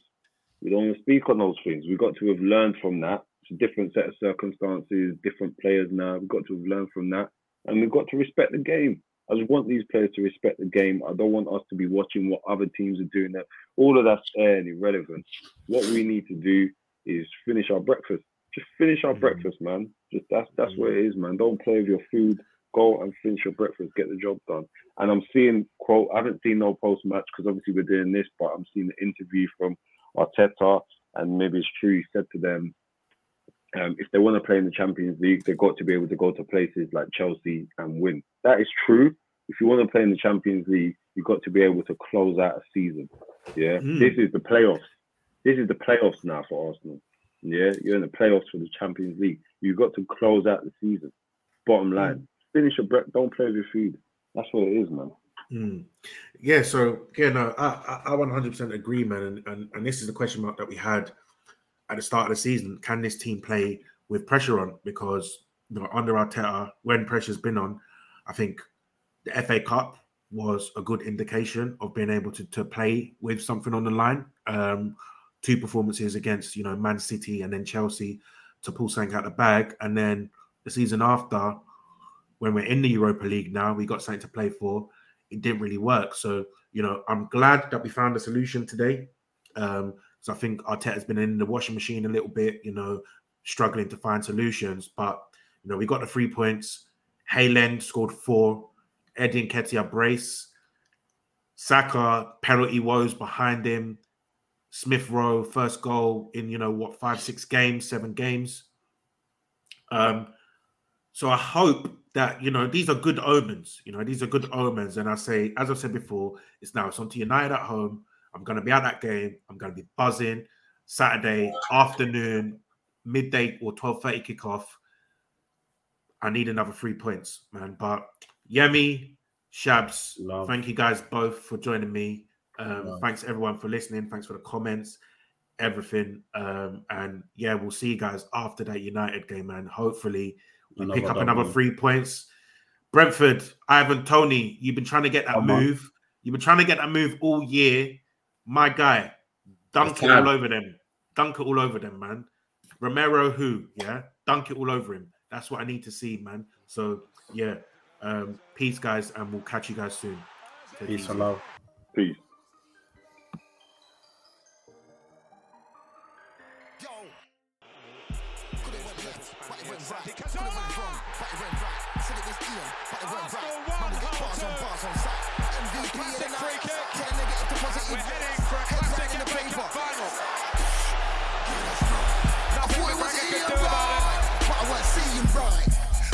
[SPEAKER 4] We don't speak on those things. We've got to have learned from that. It's a different set of circumstances, different players now. We've got to have learned from that, and we've got to respect the game. I just want these players to respect the game. I don't want us to be watching what other teams are doing. That all of that's and irrelevant. What we need to do is finish our breakfast. Just finish our breakfast, man. Just that's that's what it is, man. Don't play with your food. Go and finish your breakfast. Get the job done. And I'm seeing quote. I haven't seen no post match because obviously we're doing this, but I'm seeing the interview from Arteta, and maybe it's true. He said to them, um, if they want to play in the Champions League, they've got to be able to go to places like Chelsea and win. That is true. If you want to play in the Champions League, you've got to be able to close out a season. Yeah,
[SPEAKER 3] Mm.
[SPEAKER 4] this is the playoffs. This is the playoffs now for Arsenal. Yeah, you're in the playoffs for the Champions League. You've got to close out the season. Bottom line, finish your break. Don't play with your food. That's what it is, man.
[SPEAKER 3] Mm. Yeah, so yeah, no, I, I, I 100% agree, man. And, and and this is the question mark that we had at the start of the season. Can this team play with pressure on? Because you know, under Arteta, when pressure's been on, I think the FA Cup was a good indication of being able to to play with something on the line. Um, two performances against you know Man City and then Chelsea to pull something out the bag, and then the season after, when we're in the Europa League now, we got something to play for it didn't really work. So, you know, I'm glad that we found a solution today. Um, so I think Arteta's been in the washing machine a little bit, you know, struggling to find solutions. But, you know, we got the three points. Hale End scored four. Eddie Nketiah brace. Saka, penalty woes behind him. Smith Rowe, first goal in, you know, what, five, six games, seven games. Um, so I hope that you know these are good omens. You know these are good omens, and I say, as I've said before, it's now it's on to United at home. I'm going to be at that game. I'm going to be buzzing. Saturday afternoon, midday or twelve thirty kickoff. I need another three points, man. But Yemi, Shabs,
[SPEAKER 5] Love.
[SPEAKER 3] thank you guys both for joining me. Um,
[SPEAKER 5] Love.
[SPEAKER 3] thanks everyone for listening. Thanks for the comments, everything. Um, and yeah, we'll see you guys after that United game, man. Hopefully, we
[SPEAKER 5] Another
[SPEAKER 3] pick up
[SPEAKER 5] double.
[SPEAKER 3] another three points. Brentford, Ivan, Toney, you've been trying to get that
[SPEAKER 5] Come on.
[SPEAKER 3] move. You've been trying to get that move all year. My guy, dunk it all over them. Dunk it all over them, man. Romero, who? Yeah, dunk it all over him. That's what I need to see, man. So yeah, um, peace, guys, and we'll catch you guys soon. Take
[SPEAKER 5] Peace and love.
[SPEAKER 4] Peace.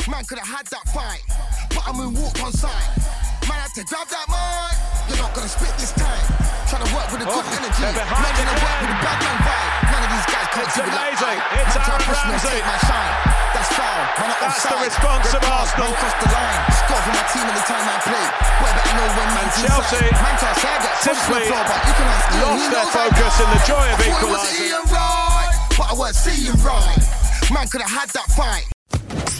[SPEAKER 2] Man could have had that fight, but I'm in walk on sight. Man had to grab that mic. You're not gonna spit this time. Trying to work with a good oh,
[SPEAKER 1] energy.
[SPEAKER 2] Man trying to work with a bad man vibe. None of these guys can't
[SPEAKER 1] It's
[SPEAKER 2] do it like
[SPEAKER 1] amazing.
[SPEAKER 2] I.
[SPEAKER 1] It's
[SPEAKER 2] Man
[SPEAKER 1] Aaron
[SPEAKER 2] push me and
[SPEAKER 1] Ramsey.
[SPEAKER 2] my shine. That's foul. Man, I'm
[SPEAKER 1] That's the response
[SPEAKER 2] Red
[SPEAKER 1] of Arsenal.
[SPEAKER 2] Man crossed the line. Score for my team anytime I play. Boy, better know when man's
[SPEAKER 1] Chelsea
[SPEAKER 2] inside. Man can't say I get
[SPEAKER 1] simply
[SPEAKER 2] the floor, but you can ask
[SPEAKER 1] lost
[SPEAKER 2] He
[SPEAKER 1] their focus in the joy of equalising.
[SPEAKER 2] Right, but I weren't seeing right. Man could have had that fight.